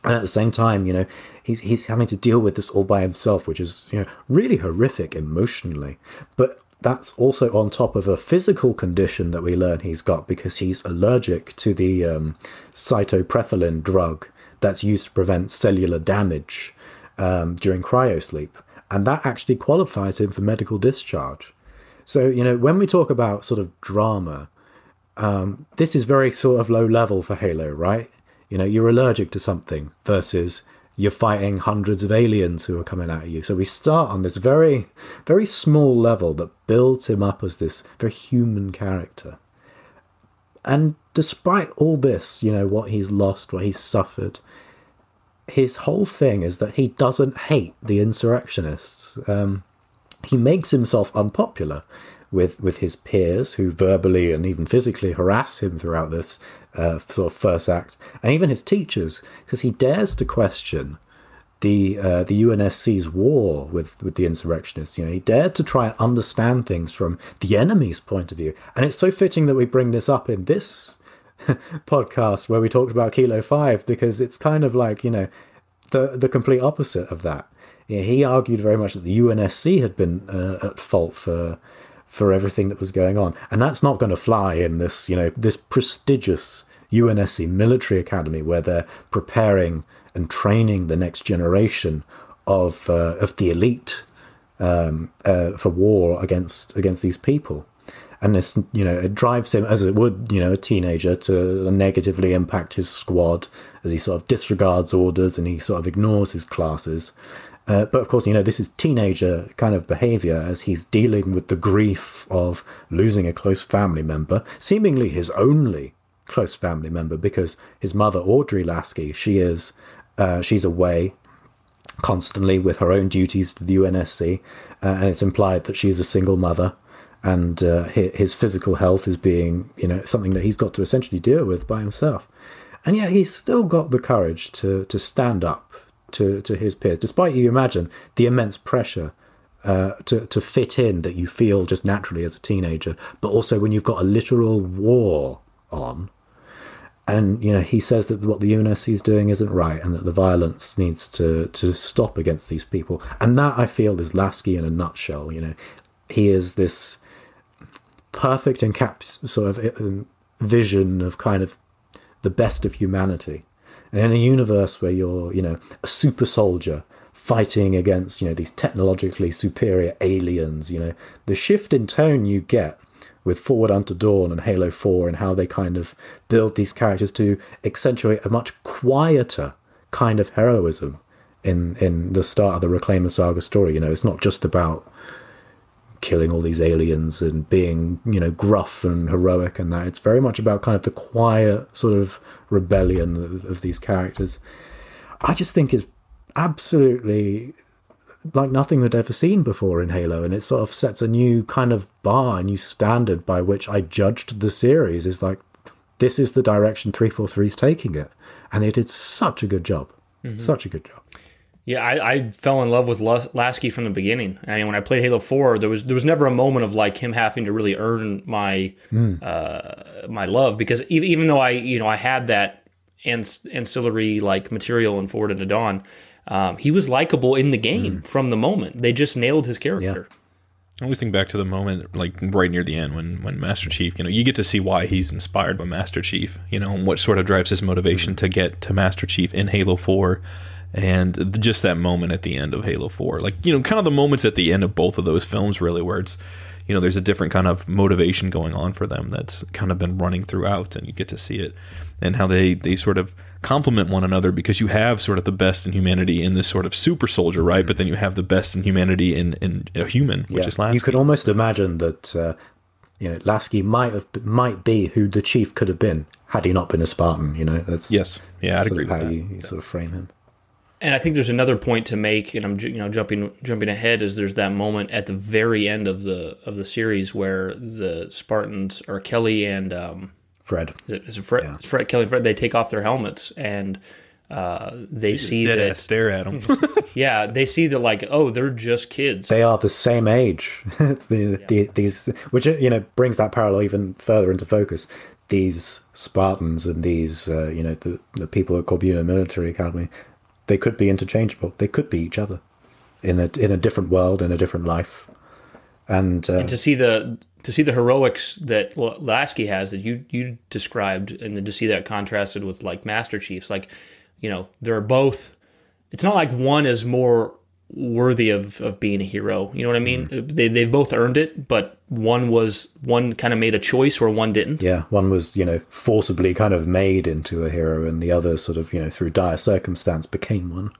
and at the same time, you know, he's he's having to deal with this all by himself, which is you know really horrific emotionally. But that's also on top of a physical condition that we learn he's got because he's allergic to the um, drug that's used to prevent cellular damage um, during cryosleep, and that actually qualifies him for medical discharge. So you know, when we talk about sort of drama, um, this is very sort of low level for Halo, right? You know, you're allergic to something versus you're fighting hundreds of aliens who are coming at you. So we start on this very, very small level that builds him up as this very human character. And despite all this, you know, what he's lost, what he's suffered, his whole thing is that he doesn't hate the insurrectionists. Um, he makes himself unpopular with with his peers who verbally and even physically harass him throughout this uh, sort of first act, and even his teachers because he dares to question the uh, the UNSC's war with with the insurrectionists. You know, he dared to try and understand things from the enemy's point of view, and it's so fitting that we bring this up in this podcast where we talked about Kilo Five because it's kind of like you know the the complete opposite of that. Yeah, he argued very much that the UNSC had been uh, at fault for for everything that was going on, and that's not going to fly in this you know this prestigious UNSC military academy where they're preparing and training the next generation of uh, of the elite um, uh, for war against against these people. And this, you know, it drives him as it would, you know, a teenager to negatively impact his squad as he sort of disregards orders and he sort of ignores his classes. Uh, but of course, you know, this is teenager kind of behavior as he's dealing with the grief of losing a close family member, seemingly his only close family member, because his mother, Audrey Lasky, she is, uh, she's away constantly with her own duties to the UNSC, uh, and it's implied that she's a single mother, and uh, his physical health is being, you know, something that he's got to essentially deal with by himself, and yet he's still got the courage to to stand up to to his peers, despite you imagine the immense pressure. Uh, to to fit in that you feel just naturally as a teenager, but also when you've got a literal war on, and you know he says that what the UNSC is doing isn't right, and that the violence needs to to stop against these people. And that I feel is Lasky in a nutshell. You know, he is this perfect encaps sort of um, vision of kind of the best of humanity. And in a universe where you're, you know, a super soldier fighting against, you know, these technologically superior aliens, you know, the shift in tone you get with Forward Unto Dawn and Halo 4 and how they kind of build these characters to accentuate a much quieter kind of heroism in in the start of the Reclaimer Saga story. You know, it's not just about killing all these aliens and being, you know, gruff and heroic and that. It's very much about kind of the quiet sort of rebellion of, of these characters. I just think is absolutely like nothing they'd ever seen before in Halo, and it sort of sets a new kind of bar, a new standard by which I judged the series. Is like this is the direction 343 is taking it, and they did such a good job, mm-hmm. such a good job. Yeah, I, I fell in love with Lasky from the beginning. I mean, when I played Halo Four, there was there was never a moment of like him having to really earn my mm. uh, my love because even, even though I you know I had that ancillary like material in Forward Unto Dawn, um, he was likable in the game mm. from the moment. They just nailed his character. Yeah. I always think back to the moment, like right near the end, when when Master Chief, you know, you get to see why he's inspired by Master Chief, you know, and what sort of drives his motivation to get to Master Chief in Halo Four and just that moment at the end of Halo 4 like you know kind of the moments at the end of both of those films really where it's you know there's a different kind of motivation going on for them that's kind of been running throughout and you get to see it and how they they sort of complement one another because you have sort of the best in humanity in this sort of super soldier right? But then you have the best in humanity in in a human which yeah. is Lasky. you could almost imagine that uh, you know Lasky might have might be who the chief could have been had he not been a Spartan you know? That's yes. Yeah I'd agree how you, you sort of frame him and I think there's another point to make, and I'm you know jumping jumping ahead. Is there's that moment at the very end of the of the series where the Spartans or Kelly and um, Fred is it, is it Fred? Yeah. Fred Kelly and Fred they take off their helmets and uh, they see dead that stare at them. yeah, they see that like oh they're just kids. They are the same age. the, yeah. the, these which you know brings that parallel even further into focus. These Spartans and these uh, you know the the people at Corbulo Military Academy they could be interchangeable. They could be each other in a in a different world, in a different life. And, uh, and to see the to see the heroics that Lasky has that you you described, and then to see that contrasted with like Master Chiefs, like you know they're both. It's not like one is more worthy of, of being a hero. You know what I mean? Mm. They they've both earned it, but one was one kind of made a choice where one didn't. Yeah, one was you know forcibly kind of made into a hero, and the other sort of you know through dire circumstance became one.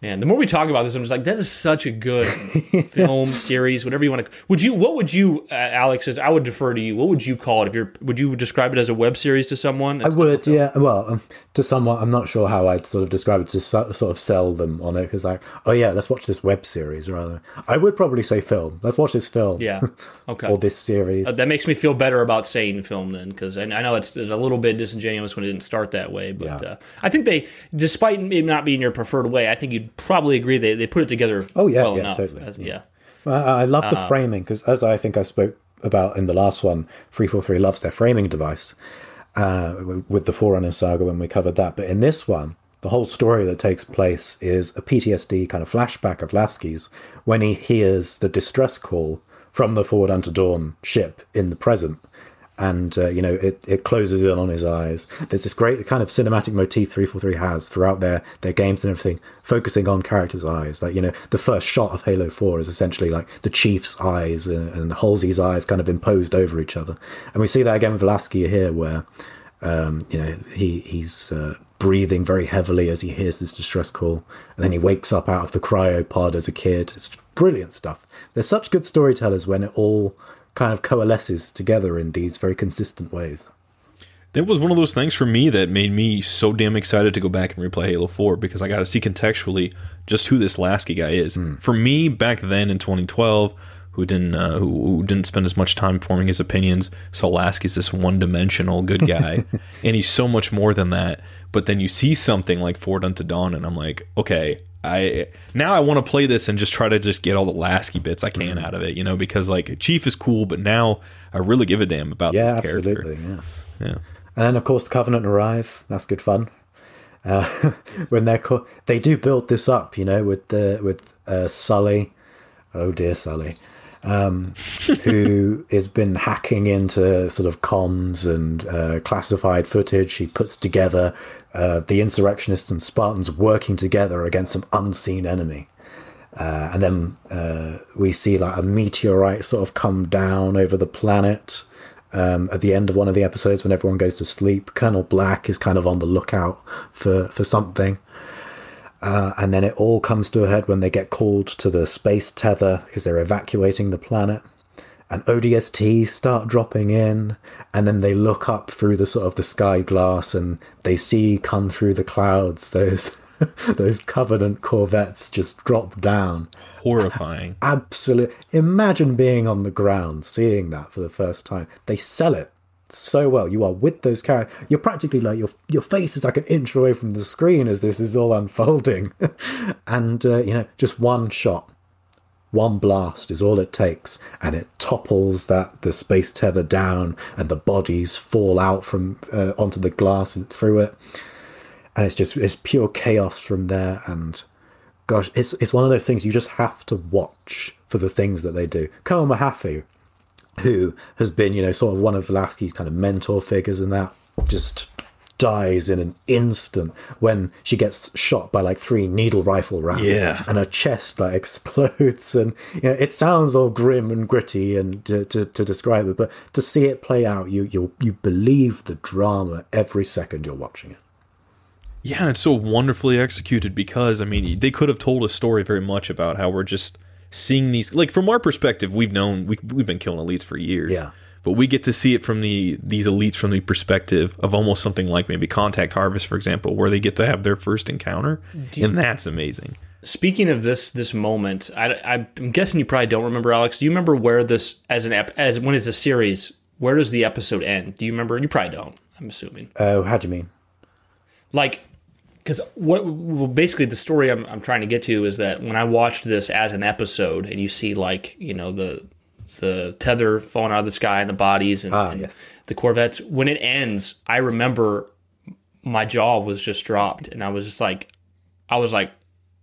And the more we talk about this, I'm just like, that is such a good film series, whatever you want to. Would you? What would you, uh, Alex? As I would defer to you. What would you call it? If you're, would you describe it as a web series to someone? I would, yeah. Well, um, to someone, I'm not sure how I'd sort of describe it to so, sort of sell them on it because, like, oh yeah, let's watch this web series rather. I would probably say film. Let's watch this film. Yeah. Okay. or this series. Uh, that makes me feel better about saying film then, because I, I, know it's, it's a little bit disingenuous when it didn't start that way, but yeah. uh, I think they, despite it not being your preferred way, I think probably agree they, they put it together. Oh yeah, well yeah, enough. totally. As, yeah. I love the uh, framing because, as I think I spoke about in the last one, three four three loves their framing device uh, with the Forerunner saga when we covered that. But in this one, the whole story that takes place is a PTSD kind of flashback of Lasky's when he hears the distress call from the Forward Unto Dawn ship in the present. And uh, you know it, it closes in on his eyes. There's this great kind of cinematic motif 343 has throughout their their games and everything, focusing on characters' eyes. Like you know, the first shot of Halo 4 is essentially like the Chief's eyes and, and Halsey's eyes kind of imposed over each other, and we see that again with Lasky here, where um, you know he he's uh, breathing very heavily as he hears this distress call, and then he wakes up out of the cryopod as a kid. It's brilliant stuff. They're such good storytellers when it all kind of coalesces together in these very consistent ways. That was one of those things for me that made me so damn excited to go back and replay Halo 4 because I got to see contextually just who this Lasky guy is. Hmm. For me, back then in 2012, who didn't uh, who, who didn't spend as much time forming his opinions, saw Lasky's this one dimensional good guy, and he's so much more than that. But then you see something like Forward Unto Dawn, and I'm like, okay, I now I want to play this and just try to just get all the Lasky bits I can out of it, you know, because like Chief is cool, but now I really give a damn about Yeah, this character. absolutely. Yeah. Yeah. And then, of course, Covenant arrive. That's good fun. Uh, when they're co- they do build this up, you know, with the with uh, Sully. Oh dear, Sully, um, who has been hacking into sort of comms and uh, classified footage. He puts together uh, the insurrectionists and Spartans working together against some unseen enemy. Uh, and then uh, we see like a meteorite sort of come down over the planet um, at the end of one of the episodes when everyone goes to sleep. Colonel Black is kind of on the lookout for for something. Uh, and then it all comes to a head when they get called to the space tether because they're evacuating the planet. And ODST start dropping in, and then they look up through the sort of the sky glass and they see come through the clouds those those Covenant corvettes just drop down Horrifying. absolute imagine being on the ground seeing that for the first time they sell it so well. You are with those characters you're practically like your your face is like an inch away from the screen as this is all unfolding. And uh, you know just one shot one blast is all it takes. And it topples that the space tether down and the bodies fall out from uh, onto the glass and through it. And it's just it's pure chaos from there. And gosh it's it's one of those things you just have to watch for the things that they do. Colonel Mahaffey who has been you know sort of one of Lasky's kind of mentor figures and that just dies in an instant when she gets shot by like three needle rifle rounds Yeah. and her chest like explodes and you know it sounds all grim and gritty and to, to, to describe it but to see it play out you you you believe the drama every second you're watching it Yeah, and it's so wonderfully executed because I mean they could have told a story very much about how we're just seeing these like from our perspective we've known we we've been killing elites for years. Yeah. But we get to see it from the these elites from the perspective of almost something like maybe Contact Harvest, for example, where they get to have their first encounter, and that's amazing. Speaking of this this moment, I, I'm guessing you probably don't remember, Alex. Do you remember where this as an ep, as when it's a series? Where does the episode end? Do you remember? You probably don't. I'm assuming. oh how do you mean like because what well, basically the story I'm, I'm trying to get to is that when I watched this as an episode and you see like you know the the tether falling out of the sky and the bodies and, Ah, and yes. the Corvettes when it ends I remember my jaw was just dropped and I was just like I was like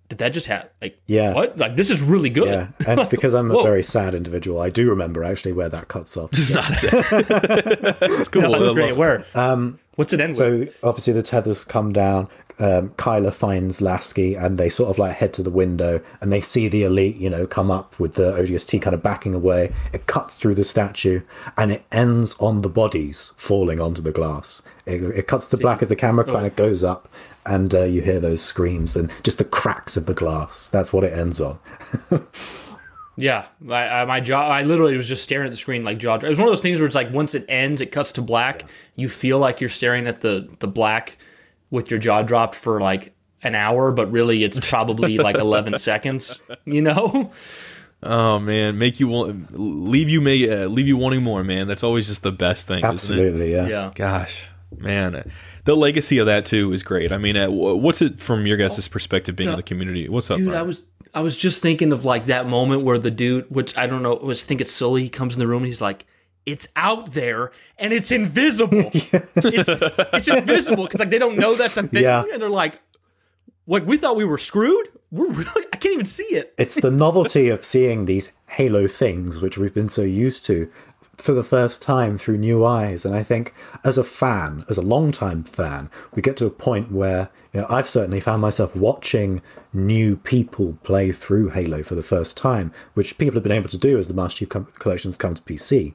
did that just happen like Yeah. what like this is really good Yeah, and because I'm a Whoa. very sad individual, I do remember actually where that cuts off. It's not It's cool. I love- great where um what's it end with So obviously the tethers come down. Um, Chyler finds Lasky, and they sort of like head to the window, and they see the elite, you know, come up with the ODST kind of backing away. It cuts through the statue, and it ends on the bodies falling onto the glass. It, it cuts to black as the camera kind of goes up, and uh, you hear those screams and just the cracks of the glass. That's what it ends on. Yeah, I, I, my jaw. I literally was just staring at the screen like jaw. It was one of those things where it's like once it ends, it cuts to black. You feel like you're staring at the the black with your jaw dropped for like an hour, but really it's probably like 11 seconds. You know? Oh man, make you want leave you may uh, leave you wanting more, man. That's always just the best thing. Absolutely, yeah. Yeah. Gosh, man, the legacy of that too is great. I mean, uh, what's it from your guys' perspective being in the community? What's up, Dude, Brian? I was I was just thinking of like that moment where the dude, which I don't know, was think it's Sully. He comes in the room and he's like, "It's out there and it's invisible. it's, it's invisible because like they don't know that's a thing, Yeah. and they're like, like we thought we were screwed. We're really I can't even see it. it's the novelty of seeing these Halo things, which we've been so used to, for the first time through new eyes. And I think as a fan, as a long-time fan, we get to a point where you know, I've certainly found myself watching new people play through Halo for the first time, which people have been able to do as the Master Chief collections come to PC.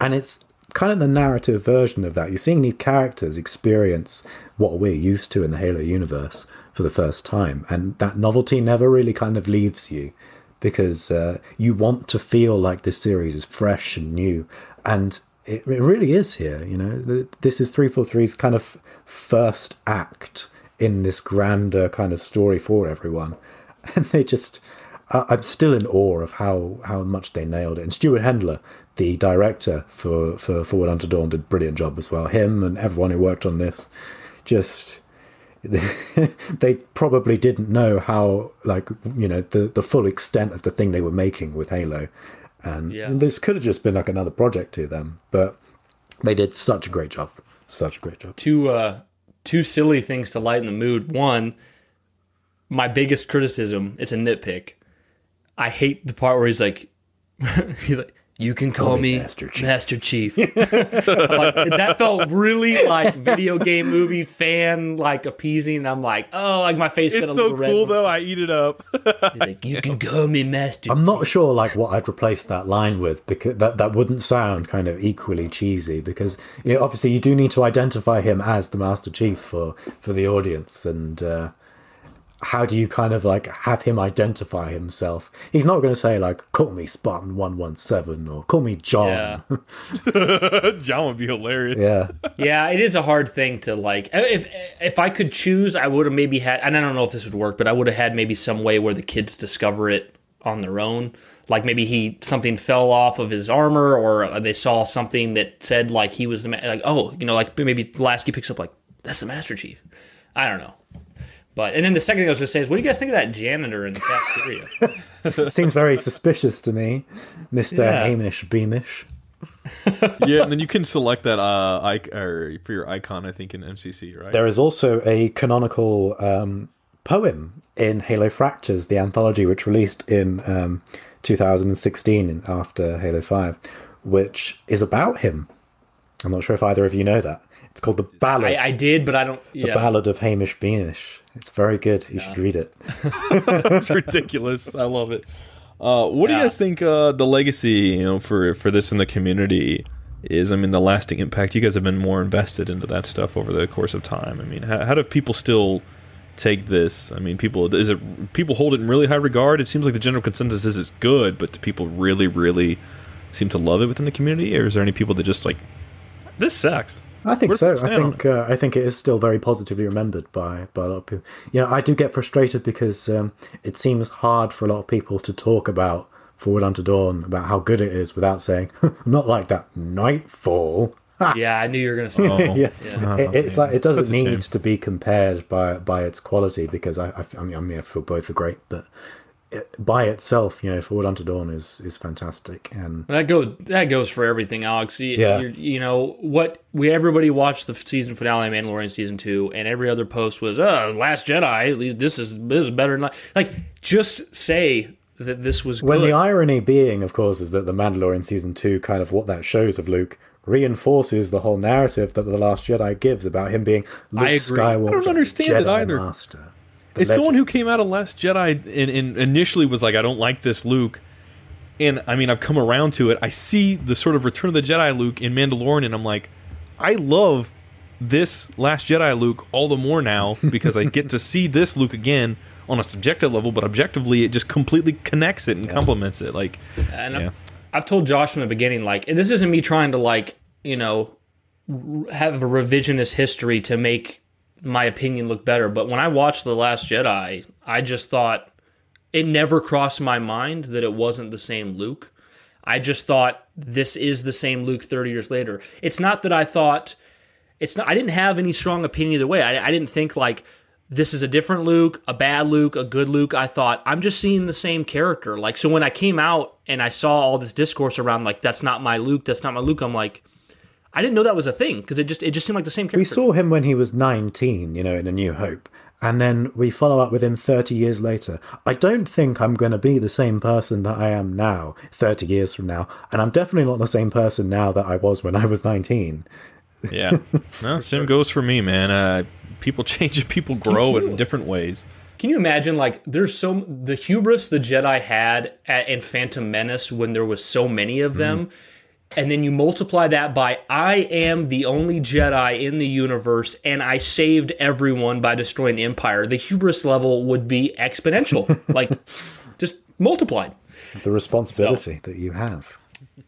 And it's kind of the narrative version of that. You're seeing these characters experience what we're used to in the Halo universe for the first time. And that novelty never really kind of leaves you because uh, you want to feel like this series is fresh and new, and it, it really is here. You know, this is three four three's kind of first act in this grander kind of story for everyone, and they just. I'm still in awe of how, how much they nailed it. And Stewart Hendler, the director for, for Forward Unto Dawn, did a brilliant job as well. Him and everyone who worked on this, just they probably didn't know how like you know the the full extent of the thing they were making with Halo, and Yeah. this could have just been like another project to them, but they did such a great job, such a great job. two uh two silly things to lighten the mood. One, my biggest criticism, it's a nitpick. I hate the part where he's like he's like you can call, me me Master Chief." Master Chief. Like, that felt really like video game movie fan like appeasing. I'm like, oh, like my face got It's a so little red. cool though. I eat it up. Like, you can call me Master. I'm not sure like what I'd replace that line with because that that wouldn't sound kind of equally cheesy because you know obviously you do need to identify him as the Master Chief for for the audience and uh, how do you kind of like have him identify himself? He's not going to say like call me Spartan one one seven or call me John. Yeah. John would be hilarious. yeah. Yeah, it is a hard thing to like. Uh, if if I could choose, I would have maybe had. And I don't know if this would work, but I would have had maybe some way where the kids discover it on their own. Like maybe he something fell off of his armor, or uh, they saw something that said like he was the ma- like oh you know like maybe Lasky picks up like that's the Master Chief. I don't know. But and then the second thing I was gonna say is, what do you guys think of that janitor in the cafeteria? Seems very suspicious to me, Mister Yeah. Hamish Beamish. yeah, and then you can select that uh ic- or for your icon. I think in MCC, right? There is also a canonical um, poem in Halo Fractures, the anthology which released in um, 2016 after Halo 5, which is about him. I'm not sure if either of you know that. It's called the Ballad. I, I did, but I don't. the Ballad of Hamish Beamish. It's very good. You should read it. it's ridiculous. I love it. Uh, what do you guys think uh, the legacy, you know, for for this in the community is? I mean, the lasting impact. You guys have been more invested into that stuff over the course of time. I mean, how, how do people still take this? I mean, people is it people hold it in really high regard? It seems like the general consensus is it's good, but do people really, really seem to love it within the community, or is there any people that just like this sucks? I think so. I think uh, I think it is still very positively remembered by by a lot of people. You know, I do get frustrated because um, it seems hard for a lot of people to talk about Forward Unto Dawn about how good it is without saying not like that Nightfall. yeah, I knew you were gonna say. Oh. yeah, Yeah. It, it's like it doesn't That's shame. need to be compared by by its quality because I I, I I mean I feel both are great, but it, by itself, you know, Forward Unto Dawn is is fantastic and That goes that goes for everything, Alex. You, Yeah. you're- you know what? We everybody watched the season finale of Mandalorian season two, and every other post was, "Uh, Last Jedi. At least This is this is better than that." like." Just say that this was When good. the irony being, of course, is that the Mandalorian season two, kind of what that shows of Luke, reinforces the whole narrative that the Last Jedi gives about him being Luke I agree. Skywalker. I don't understand it Jedi either. Master. The As someone who came out of Last Jedi and, and initially was like, I don't like this Luke, and I mean, I've come around to it. I see the sort of Return of the Jedi Luke in Mandalorian, and I'm like, I love this Last Jedi Luke all the more now because I get to see this Luke again on a subjective level, but objectively, it just completely connects it and complements it. Like, and yeah. I've, I've told Josh from the beginning, like, and this isn't me trying to like, you know, r- have a revisionist history to make my opinion look better. But when I watched The Last Jedi, I just thought it never crossed my mind that it wasn't the same Luke. I just thought this is the same Luke 30 years later. It's not that I thought it's not I didn't have any strong opinion either way. I, I didn't think like this is a different Luke, a bad Luke, a good Luke. I thought I'm just seeing the same character. Like so when I came out and I saw all this discourse around like that's not my Luke, that's not my Luke, I'm like I didn't know that was a thing because it just it just seemed like the same character. We saw him when he was 19, you know, in A New Hope. and then we follow up with him 30 years later. I don't think I'm going to be the same person that I am now 30 years from now, and I'm definitely not the same person now that I was when I was 19. Yeah. No, same goes for me, man. Uh, people change and people grow in different ways. Can you imagine like there's so the hubris the Jedi had at, in Phantom Menace when there was so many of them, and then you multiply that by I am the only Jedi in the universe and I saved everyone by destroying the Empire. The hubris level would be exponential, like just multiplied. The responsibility that you have.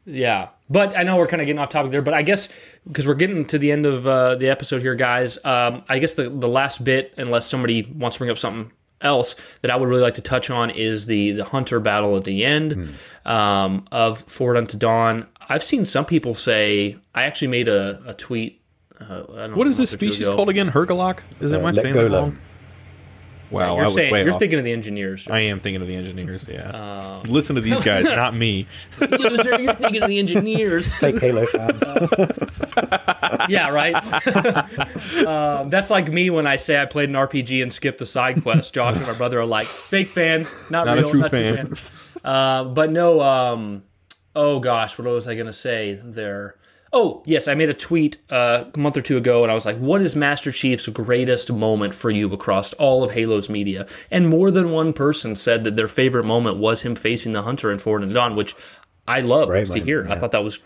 Yeah, but I know we're kind of getting off topic there. But I guess because we're getting to the end of uh, the episode here, guys. Um, I guess the the last bit, unless somebody wants to bring up something else that I would really like to touch on, is the the hunter battle at the end um, of Forward Unto Dawn. I've seen some people say I actually made a, a tweet. Uh, I don't What is know, this species ago. called again? Hergalok? Is it my Let family go long? Wow, I You're was saying way you're thinking of the engineers. I am thinking of the engineers. Yeah. Uh, Listen to these guys, not me. Loser, you're thinking of the engineers. Fake Halo fan. Yeah, right. um, that's like me when I say I played an RPG and skipped the side quest. Josh and my brother are like, fake fan, not, Not a real, true not fan. true fan. Uh, but no, um, oh gosh, what was I going to say there? Oh, yes, I made a tweet uh, a month or two ago, and I was like, what is Master Chief's greatest moment for you across all of Halo's media? And more than one person said that their favorite moment was him facing the Hunter in Forward Unto Dawn, which I love Great to moment, hear. I thought that was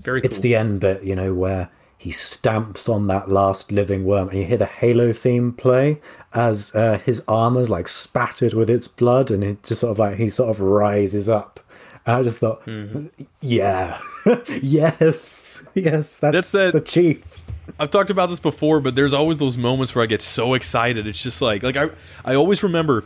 very cool. It's the end bit, you know, where he stamps on that last living worm, and you hear the Halo theme play as uh, his armor's like spattered with its blood, and it just sort of like he sort of rises up. And I just thought, yeah, yes, yes, that's, That's that- the chief. I've talked about this before, but there's always those moments where I get so excited. It's just like like I I always remember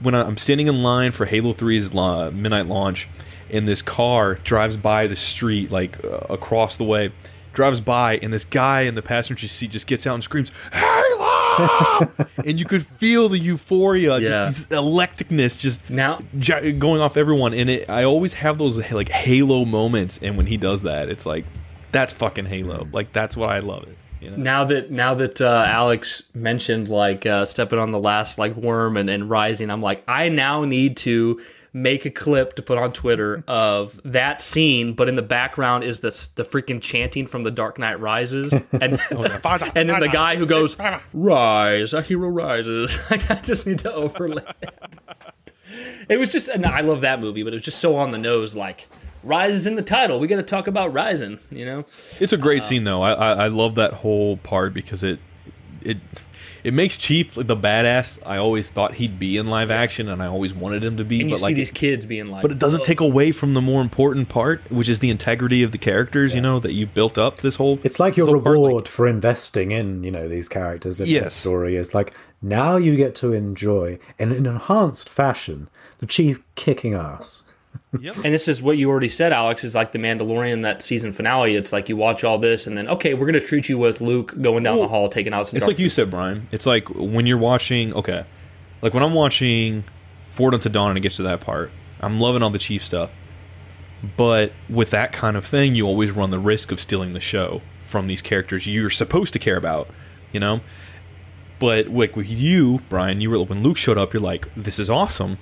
when I'm standing in line for Halo 3's la- midnight launch, and this car drives by the street like uh, across the way, drives by, and this guy in the passenger seat just gets out and screams Halo, and you could feel the euphoria, Yeah. just electricness, just Now- ja- going off everyone. And it, I always have those like Halo moments, and when he does that, it's like that's fucking Halo. Like that's why I love it. You know? now that now that uh, Alex mentioned like uh, stepping on the last like worm and, and rising, I'm like I now need to make a clip to put on Twitter of that scene, but in the background is this the freaking chanting from The Dark Knight Rises, and oh, and then the guy who goes rise, a hero rises. Like I just need to overlay that. It was just, and I love that movie, but it was just so on the nose. Like Rise is in the title. We got to talk about rising. You know. It's a great uh, scene though. I, I I love that whole part because it it it makes Chief like, the badass I always thought he'd be in live action, and I always wanted him to be. And you but see like, these it, kids being like, but it doesn't take away from the more important part, which is the integrity of the characters. You know that you built up this whole. It's like your whole part, like- reward for investing in, you know, these characters in the Yes. story. Is like now you get to enjoy in an enhanced fashion the chief kicking ass. And this is what you already said, Alex, is like the Mandalorian that season finale. It's like you watch all this and then okay, we're gonna treat you with Luke going down the hall taking out some. It's like you said, Brian. It's like when you're watching. Okay, like when I'm watching Forward Unto Dawn and it gets to that part, I'm loving all the Chief stuff. But with that kind of thing, you always run the risk of stealing the show from these characters you're supposed to care about. You know. But like with you, Brian, you were when Luke showed up, you're like, "This is awesome,"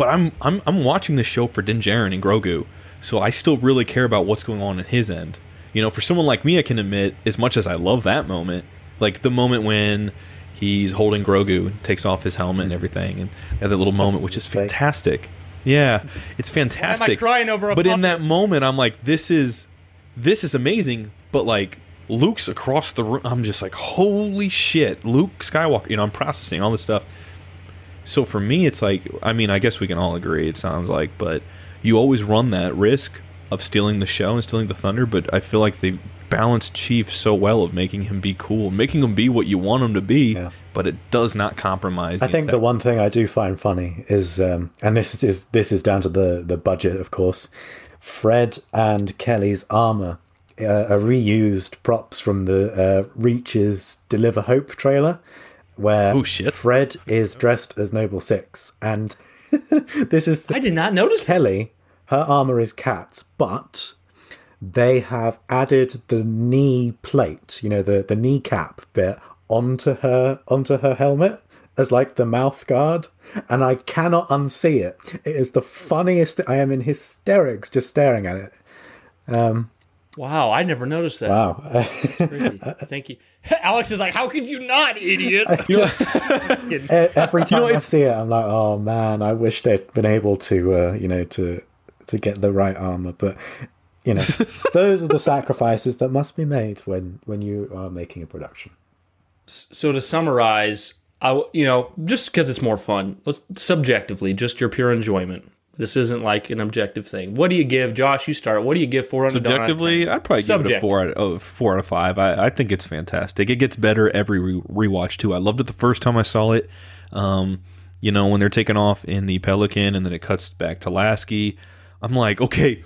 but I'm I'm I'm watching this show for Din Djarin and Grogu, so I still really care about what's going on in his end. You know, for someone like me, I can admit, as much as I love that moment, like the moment when he's holding Grogu takes off his helmet and everything, and they have that little moment, which is fantastic. Yeah, it's fantastic. Am I crying over a But in that moment, I'm like, this is this is amazing. But like Luke's across the room, I'm just like, holy shit, Luke Skywalker. You know, I'm processing all this stuff. So for me, it's like, I mean, I guess we can all agree. It sounds like, but you always run that risk of stealing the show and stealing the thunder. But I feel like they balanced Chief so well of making him be cool, making him be what you want him to be. Yeah. But it does not compromise. I think the one thing I do find funny is, um, and this is this is down to the the budget, of course. Fred and Kelly's armor uh, are reused props from the uh, Reach's Deliver Hope trailer, where Oh, shit. Fred is dressed as Noble Six, and this is I did not notice Kelly. Her armor is cat, but they have added the knee plate, you know, the the kneecap bit onto her onto her helmet, as like the mouth guard, and I cannot unsee it. It is the funniest. I am in hysterics just staring at it. Um, Wow, I never noticed that. Wow. Thank you. Alex is like, how could you not, idiot? Every time I see it, I'm like, oh man, I wish they'd been able to, uh, you know, to to get the right armor. But you know, those are the sacrifices that must be made when when you are making a production. so to summarize, I you know just because it's more fun, let's subjectively, just your pure enjoyment. This isn't like an objective thing. What do you give, Josh? You start. What do you give four hundred? Subjectively, I'd probably give it a four out of four out of five. I, I think it's fantastic. It gets better every re- rewatch too. I loved it the first time I saw it. Um, you know when they're taking off in the Pelican and then it cuts back to Lasky. I'm like, okay,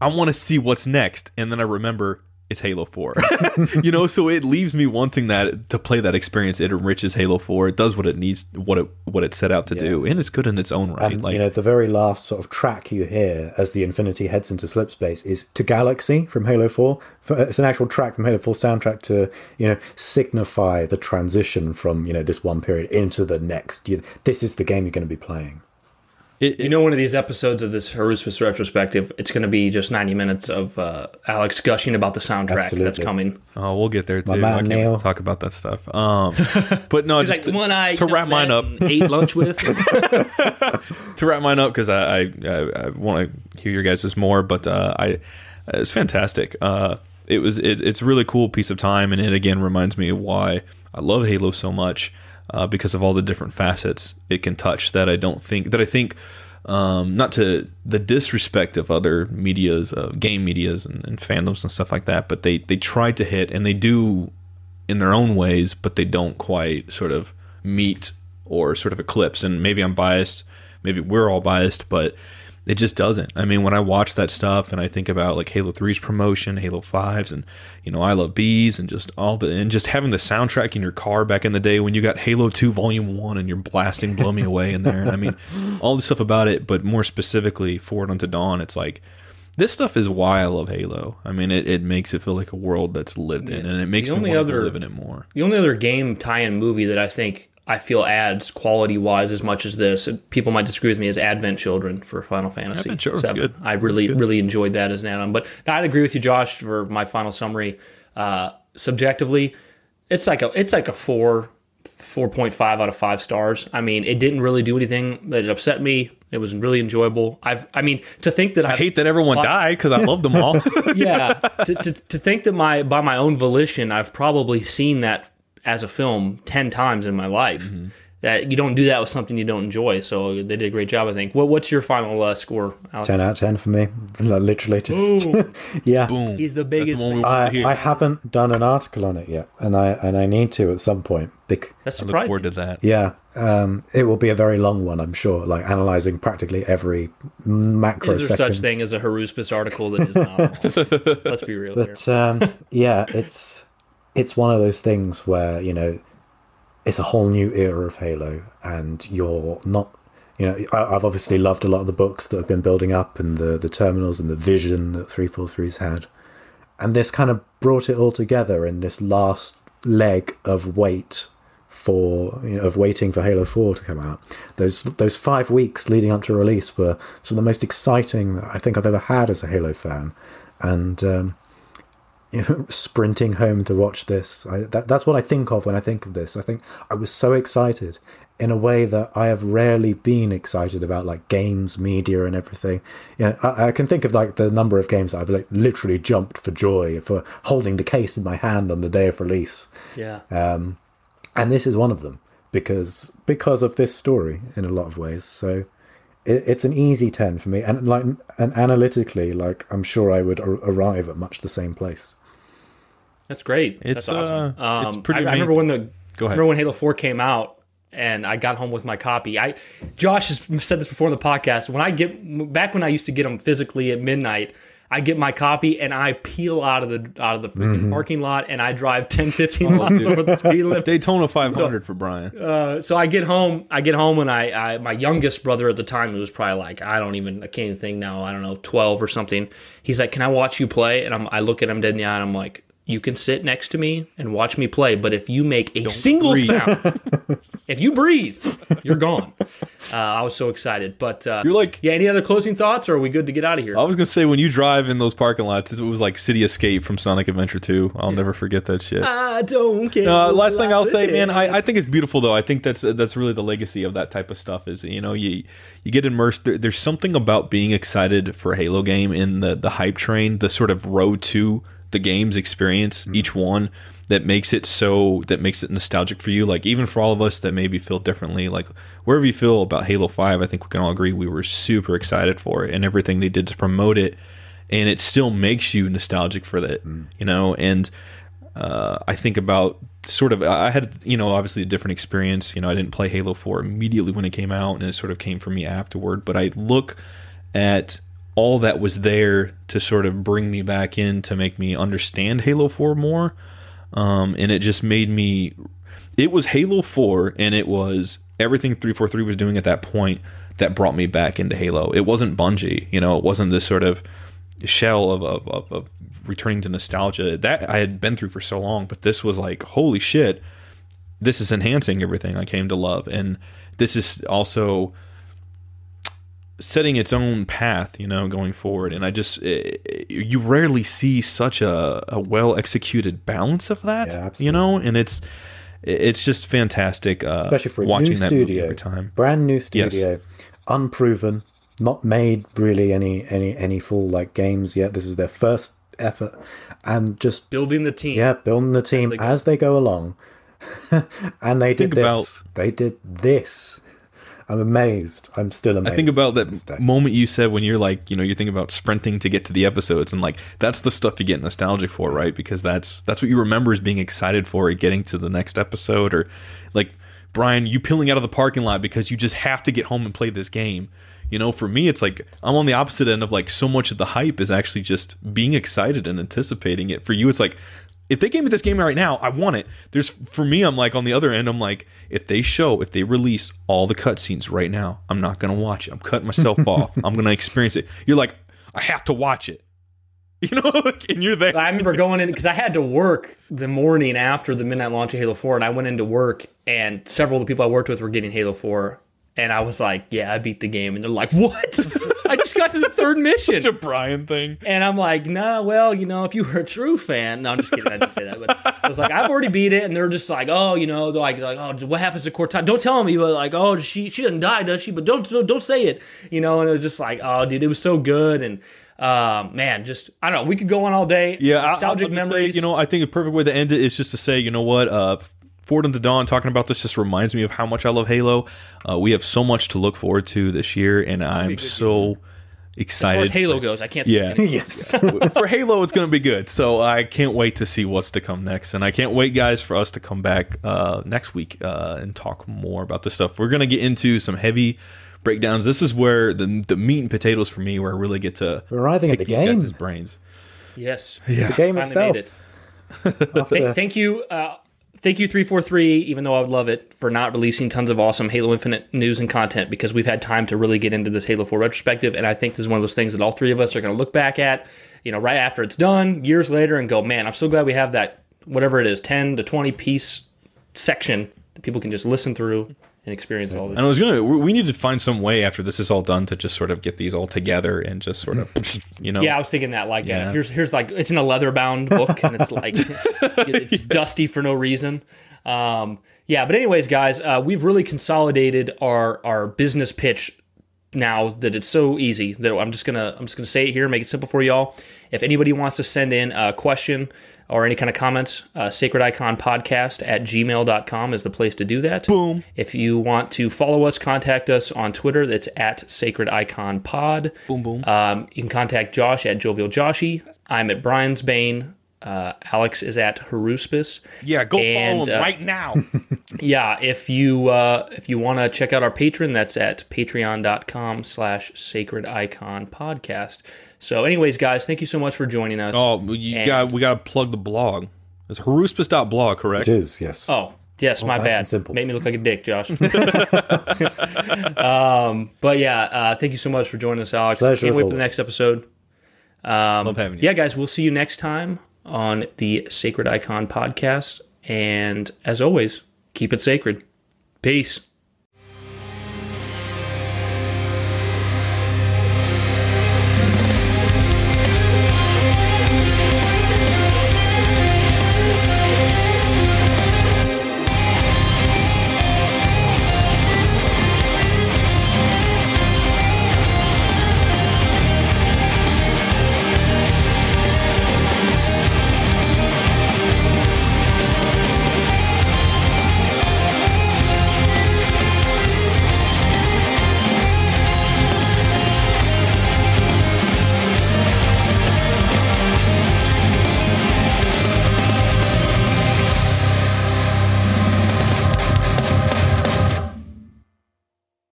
I want to see what's next, and then I remember it's Halo Four. you know, so it leaves me wanting that to play that experience. It enriches Halo Four. It does what it needs, what it what it set out to do, and it's good in its own right. And like you know, the very last sort of track you hear as the Infinity heads into slipspace is to Galaxy from Halo Four. Uh, it's an actual track from Halo Four soundtrack to you know signify the transition from you know this one period into the next. You, this is the game you're going to be playing. It, You know, one of these episodes of this Haruspis retrospective, it's going to be just ninety minutes of uh, Alex gushing about the soundtrack that's coming. Oh, we'll get there too. man I can't Neil. talk about that stuff. Um, but no, just like one eye to wrap mine up. Ate lunch with. To wrap mine up because I I, I, I want to hear your guys' more. But uh, I it's fantastic. Uh, it was it, it's a really cool piece of time, and it again reminds me of why I love Halo so much uh, because of all the different facets it can touch that I don't think that I think. Um, not to the disrespect of other medias, uh, game medias, and, and fandoms and stuff like that, but they they try to hit, and they do in their own ways, but they don't quite sort of meet or sort of eclipse. And maybe I'm biased, maybe we're all biased, but it just doesn't. I mean, when I watch that stuff and I think about like Halo 3's promotion, Halo 5's, and you know, I love bees and just all the and just having the soundtrack in your car back in the day when you got Halo 2 Volume 1 and you're blasting Blow Me Away in there. And I mean, all the stuff about it, but more specifically Forward Unto Dawn, it's like this stuff is why I love Halo. I mean, it, it makes it feel like a world that's lived in, and it makes The me want other- to live in it more. The only other game tie-in movie that I think I feel adds quality-wise as much as this, people might disagree with me, as Advent Children for Final Fantasy. Advent Children's good. I really, really enjoyed that as an add-on. But no, I'd agree with you, Josh, for my final summary. Uh, subjectively, it's like a it's like a four, four point five out of five stars. I mean, it didn't really do anything that upset me. It was really enjoyable. I've, I mean, to think that I hate that everyone died because I love them all. yeah to, to, to think that my by my own volition i've probably seen that as a film 10 times in my life Mm-hmm. that you don't do that with something you don't enjoy so they did a great job i think what, what's your final uh, score Alex? Ten out of ten for me. Literally, just yeah. Boom. he's the biggest the one we thing. want to hear. I, I haven't done an article on it yet, and I and I need to at some point. Bec- that's I look forward to that. yeah, um, it will be a very long one, I'm sure. Like analyzing practically every macro is there second. such thing as a haruspis article that is not let's be real here But um, yeah, it's it's one of those things where you know it's a whole new era of Halo, and you're not. You know, I, I've obviously loved a lot of the books that have been building up, and the the terminals and the vision that 343's had, and this kind of brought it all together in this last leg of wait for you know, of waiting for Halo 4 to come out. Those those five weeks leading up to release were some of the most exciting I think I've ever had as a Halo fan, and um, sprinting home to watch this. I, that, that's what I think of when I think of this. I think I was so excited in a way that I have rarely been excited about, like games, media, and everything. You know, I, I can think of like the number of games that I've like literally jumped for joy for holding the case in my hand on the day of release, yeah um, and this is one of them because because of this story in a lot of ways. So. It, it's an easy ten for me, and like, and analytically, like I'm sure I would ar- arrive at much the same place. That's great. It's, That's awesome. uh, it's Um, pretty I, I remember when the Go ahead. remember when Halo Four came out, and I got home with my copy. I Josh has said this before in the podcast. When I get back when I used to get them physically at midnight, I get my copy and I peel out of the out of the freaking Mm-hmm. parking lot and I drive 10, Oh, 15 miles over the speed limit. Daytona 500 for Brian. Uh, so I get home. I get home and I, I my youngest brother at the time, who was probably like I don't even I can't even think now. I don't know, twelve or something. He's like, "Can I watch you play?" And I'm, I look at him dead in the eye and I'm like, "You can sit next to me and watch me play, but if you make a single breathe." sound, If you breathe, you're gone. Uh, I was so excited. But uh, You're like- yeah. Any other closing thoughts, or are we good to get out of here? I was gonna say when you drive in those parking lots, it was like City Escape from Sonic Adventure 2. I'll never forget that shit. I don't care. Uh, last thing I'll say, man, I, I think it's beautiful though. I think that's that's really the legacy of that type of stuff. Is you know you you get immersed. There, there's something about being excited for a Halo game in the the hype train, the sort of road to the game's experience, each one that makes it so that makes it nostalgic for you. Like even for all of us that maybe feel differently, like wherever you feel about Halo Five, I think we can all agree we were super excited for it and everything they did to promote it, and it still makes you nostalgic for that, you know, and uh, I think about sort of I had you know obviously a different experience. You know, I didn't play Halo 4 immediately when it came out, and it sort of came for me afterward. But I look at all that was there to sort of bring me back in to make me understand Halo 4 more, um, and it just made me. It was Halo 4, and it was everything 343 was doing at that point that brought me back into Halo. It wasn't Bungie, you know, it wasn't this sort of shell of, of, of, of returning to nostalgia that I had been through for so long, but this was like, holy shit, this is enhancing everything I came to love. And this is also setting its own path, you know, going forward. And I just, eh, eh, you rarely see such a, a well executed balance of that, Yeah, you know, and it's, it's just fantastic. Uh, especially for a watching new that movie studio, every time. brand new Yes. studio, unproven, not made really any any any full like games yet. This is their first effort, and just Building the team. yeah, building the team they go. as they go along. and they did Think about- this. They did this. I'm amazed. I'm still amazed. I think about to this day. that moment you said when you're like, you know, you're thinking about sprinting to get to the episodes, and like that's the stuff you get nostalgic for, right? Because that's that's what you remember as being excited for, it getting to the next episode, or like Brian, you peeling out of the parking lot because you just have to get home and play this game. You know, for me, it's like I'm on the opposite end of like so much of the hype is actually just being excited and anticipating it. For you, it's like if they gave me this game right now, I want it. There's for me, I'm like on the other end, I'm like, if they show, if they release all the cutscenes right now, I'm not gonna watch it. I'm cutting myself off. I'm gonna experience it. You're like, I have to watch it. You know, like, and you're there. I remember going in because I had to work the morning after the midnight launch of Halo 4, and I went into work, and several of the people I worked with were getting Halo 4. And I was like, yeah, I beat the game. And they're like, what? I just got to the third mission. It's a Brian thing. And I'm like, nah, well, you know, if you were a true fan, no, I'm just kidding. I didn't say that, but I was like, I've already beat it, and they're just like, oh, you know, they're like, like, oh, what happens to Cortana? Don't tell me, but like, oh, she she doesn't die, does she? But don't don't, don't say it, you know. And it was just like, oh, dude, it was so good, and um, man, just I don't know, we could go on all day. Yeah, I- nostalgic say, memories. you know, I think a perfect way to end it is just to say, you know what, uh, Forward into Dawn talking about this just reminds me of how much I love Halo. Uh, we have so much to look forward to this year, and I'm so as far as excited. Halo goes, I can't. Speak Yeah. yes. for Halo, it's going to be good. So I can't wait to see what's to come next, and I can't wait, guys, for us to come back uh, next week uh, and talk more about this stuff. We're going to get into some heavy breakdowns. This is where the the meat and potatoes for me, where I really get to We're arriving at pick the these guys' brains. Yes, yeah. The game itself. made it. After- Th- thank you, uh, thank you, three four three. Even though I would love it for not releasing tons of awesome Halo Infinite news and content because we've had time to really get into this Halo Four retrospective, and I think this is one of those things that all three of us are going to look back at, you know, right after it's done, years later, and go, man, I'm so glad we have that whatever it is, ten to twenty piece section that people can just listen through and experience all this. And I was gonna, we we need to find some way after this is all done to just sort of get these all together and just sort of, you know, Yeah, I was thinking that. Like, Yeah. uh, here's here's like it's in a leather bound book, and it's like it's dusty for no reason. Um, yeah, but anyways, guys, uh, we've really consolidated our our business pitch now that it's so easy that I'm just gonna I'm just gonna say it here, make it simple for y'all. If anybody wants to send in a question or any kind of comments, uh, sacred icon podcast at gmail.com is the place to do that. Boom. If you want to follow us, contact us on Twitter. That's at sacrediconpod. Boom, boom. Um, you can contact Josh at Jovial Joshy. I'm at Brian's Bane. Uh, Alex is at Haruspis. yeah, go and, follow him uh, right now. Yeah, if you uh, if you want to check out our Patreon, that's at patreon.com slash sacred icon podcast. So anyways, guys, thank you so much for joining us. oh, you got, we got to plug the blog. It's haruspis.blog, correct? It is, yes. Oh, yes, my bad. simple. Made me look like a dick, Josh. um, but yeah, uh, thank you so much for joining us, Alex. Pleasure Can't as wait for the next episode. Love having you. Yeah, guys, we'll see you next time on the Sacred Icon podcast. And as always, keep it sacred. Peace.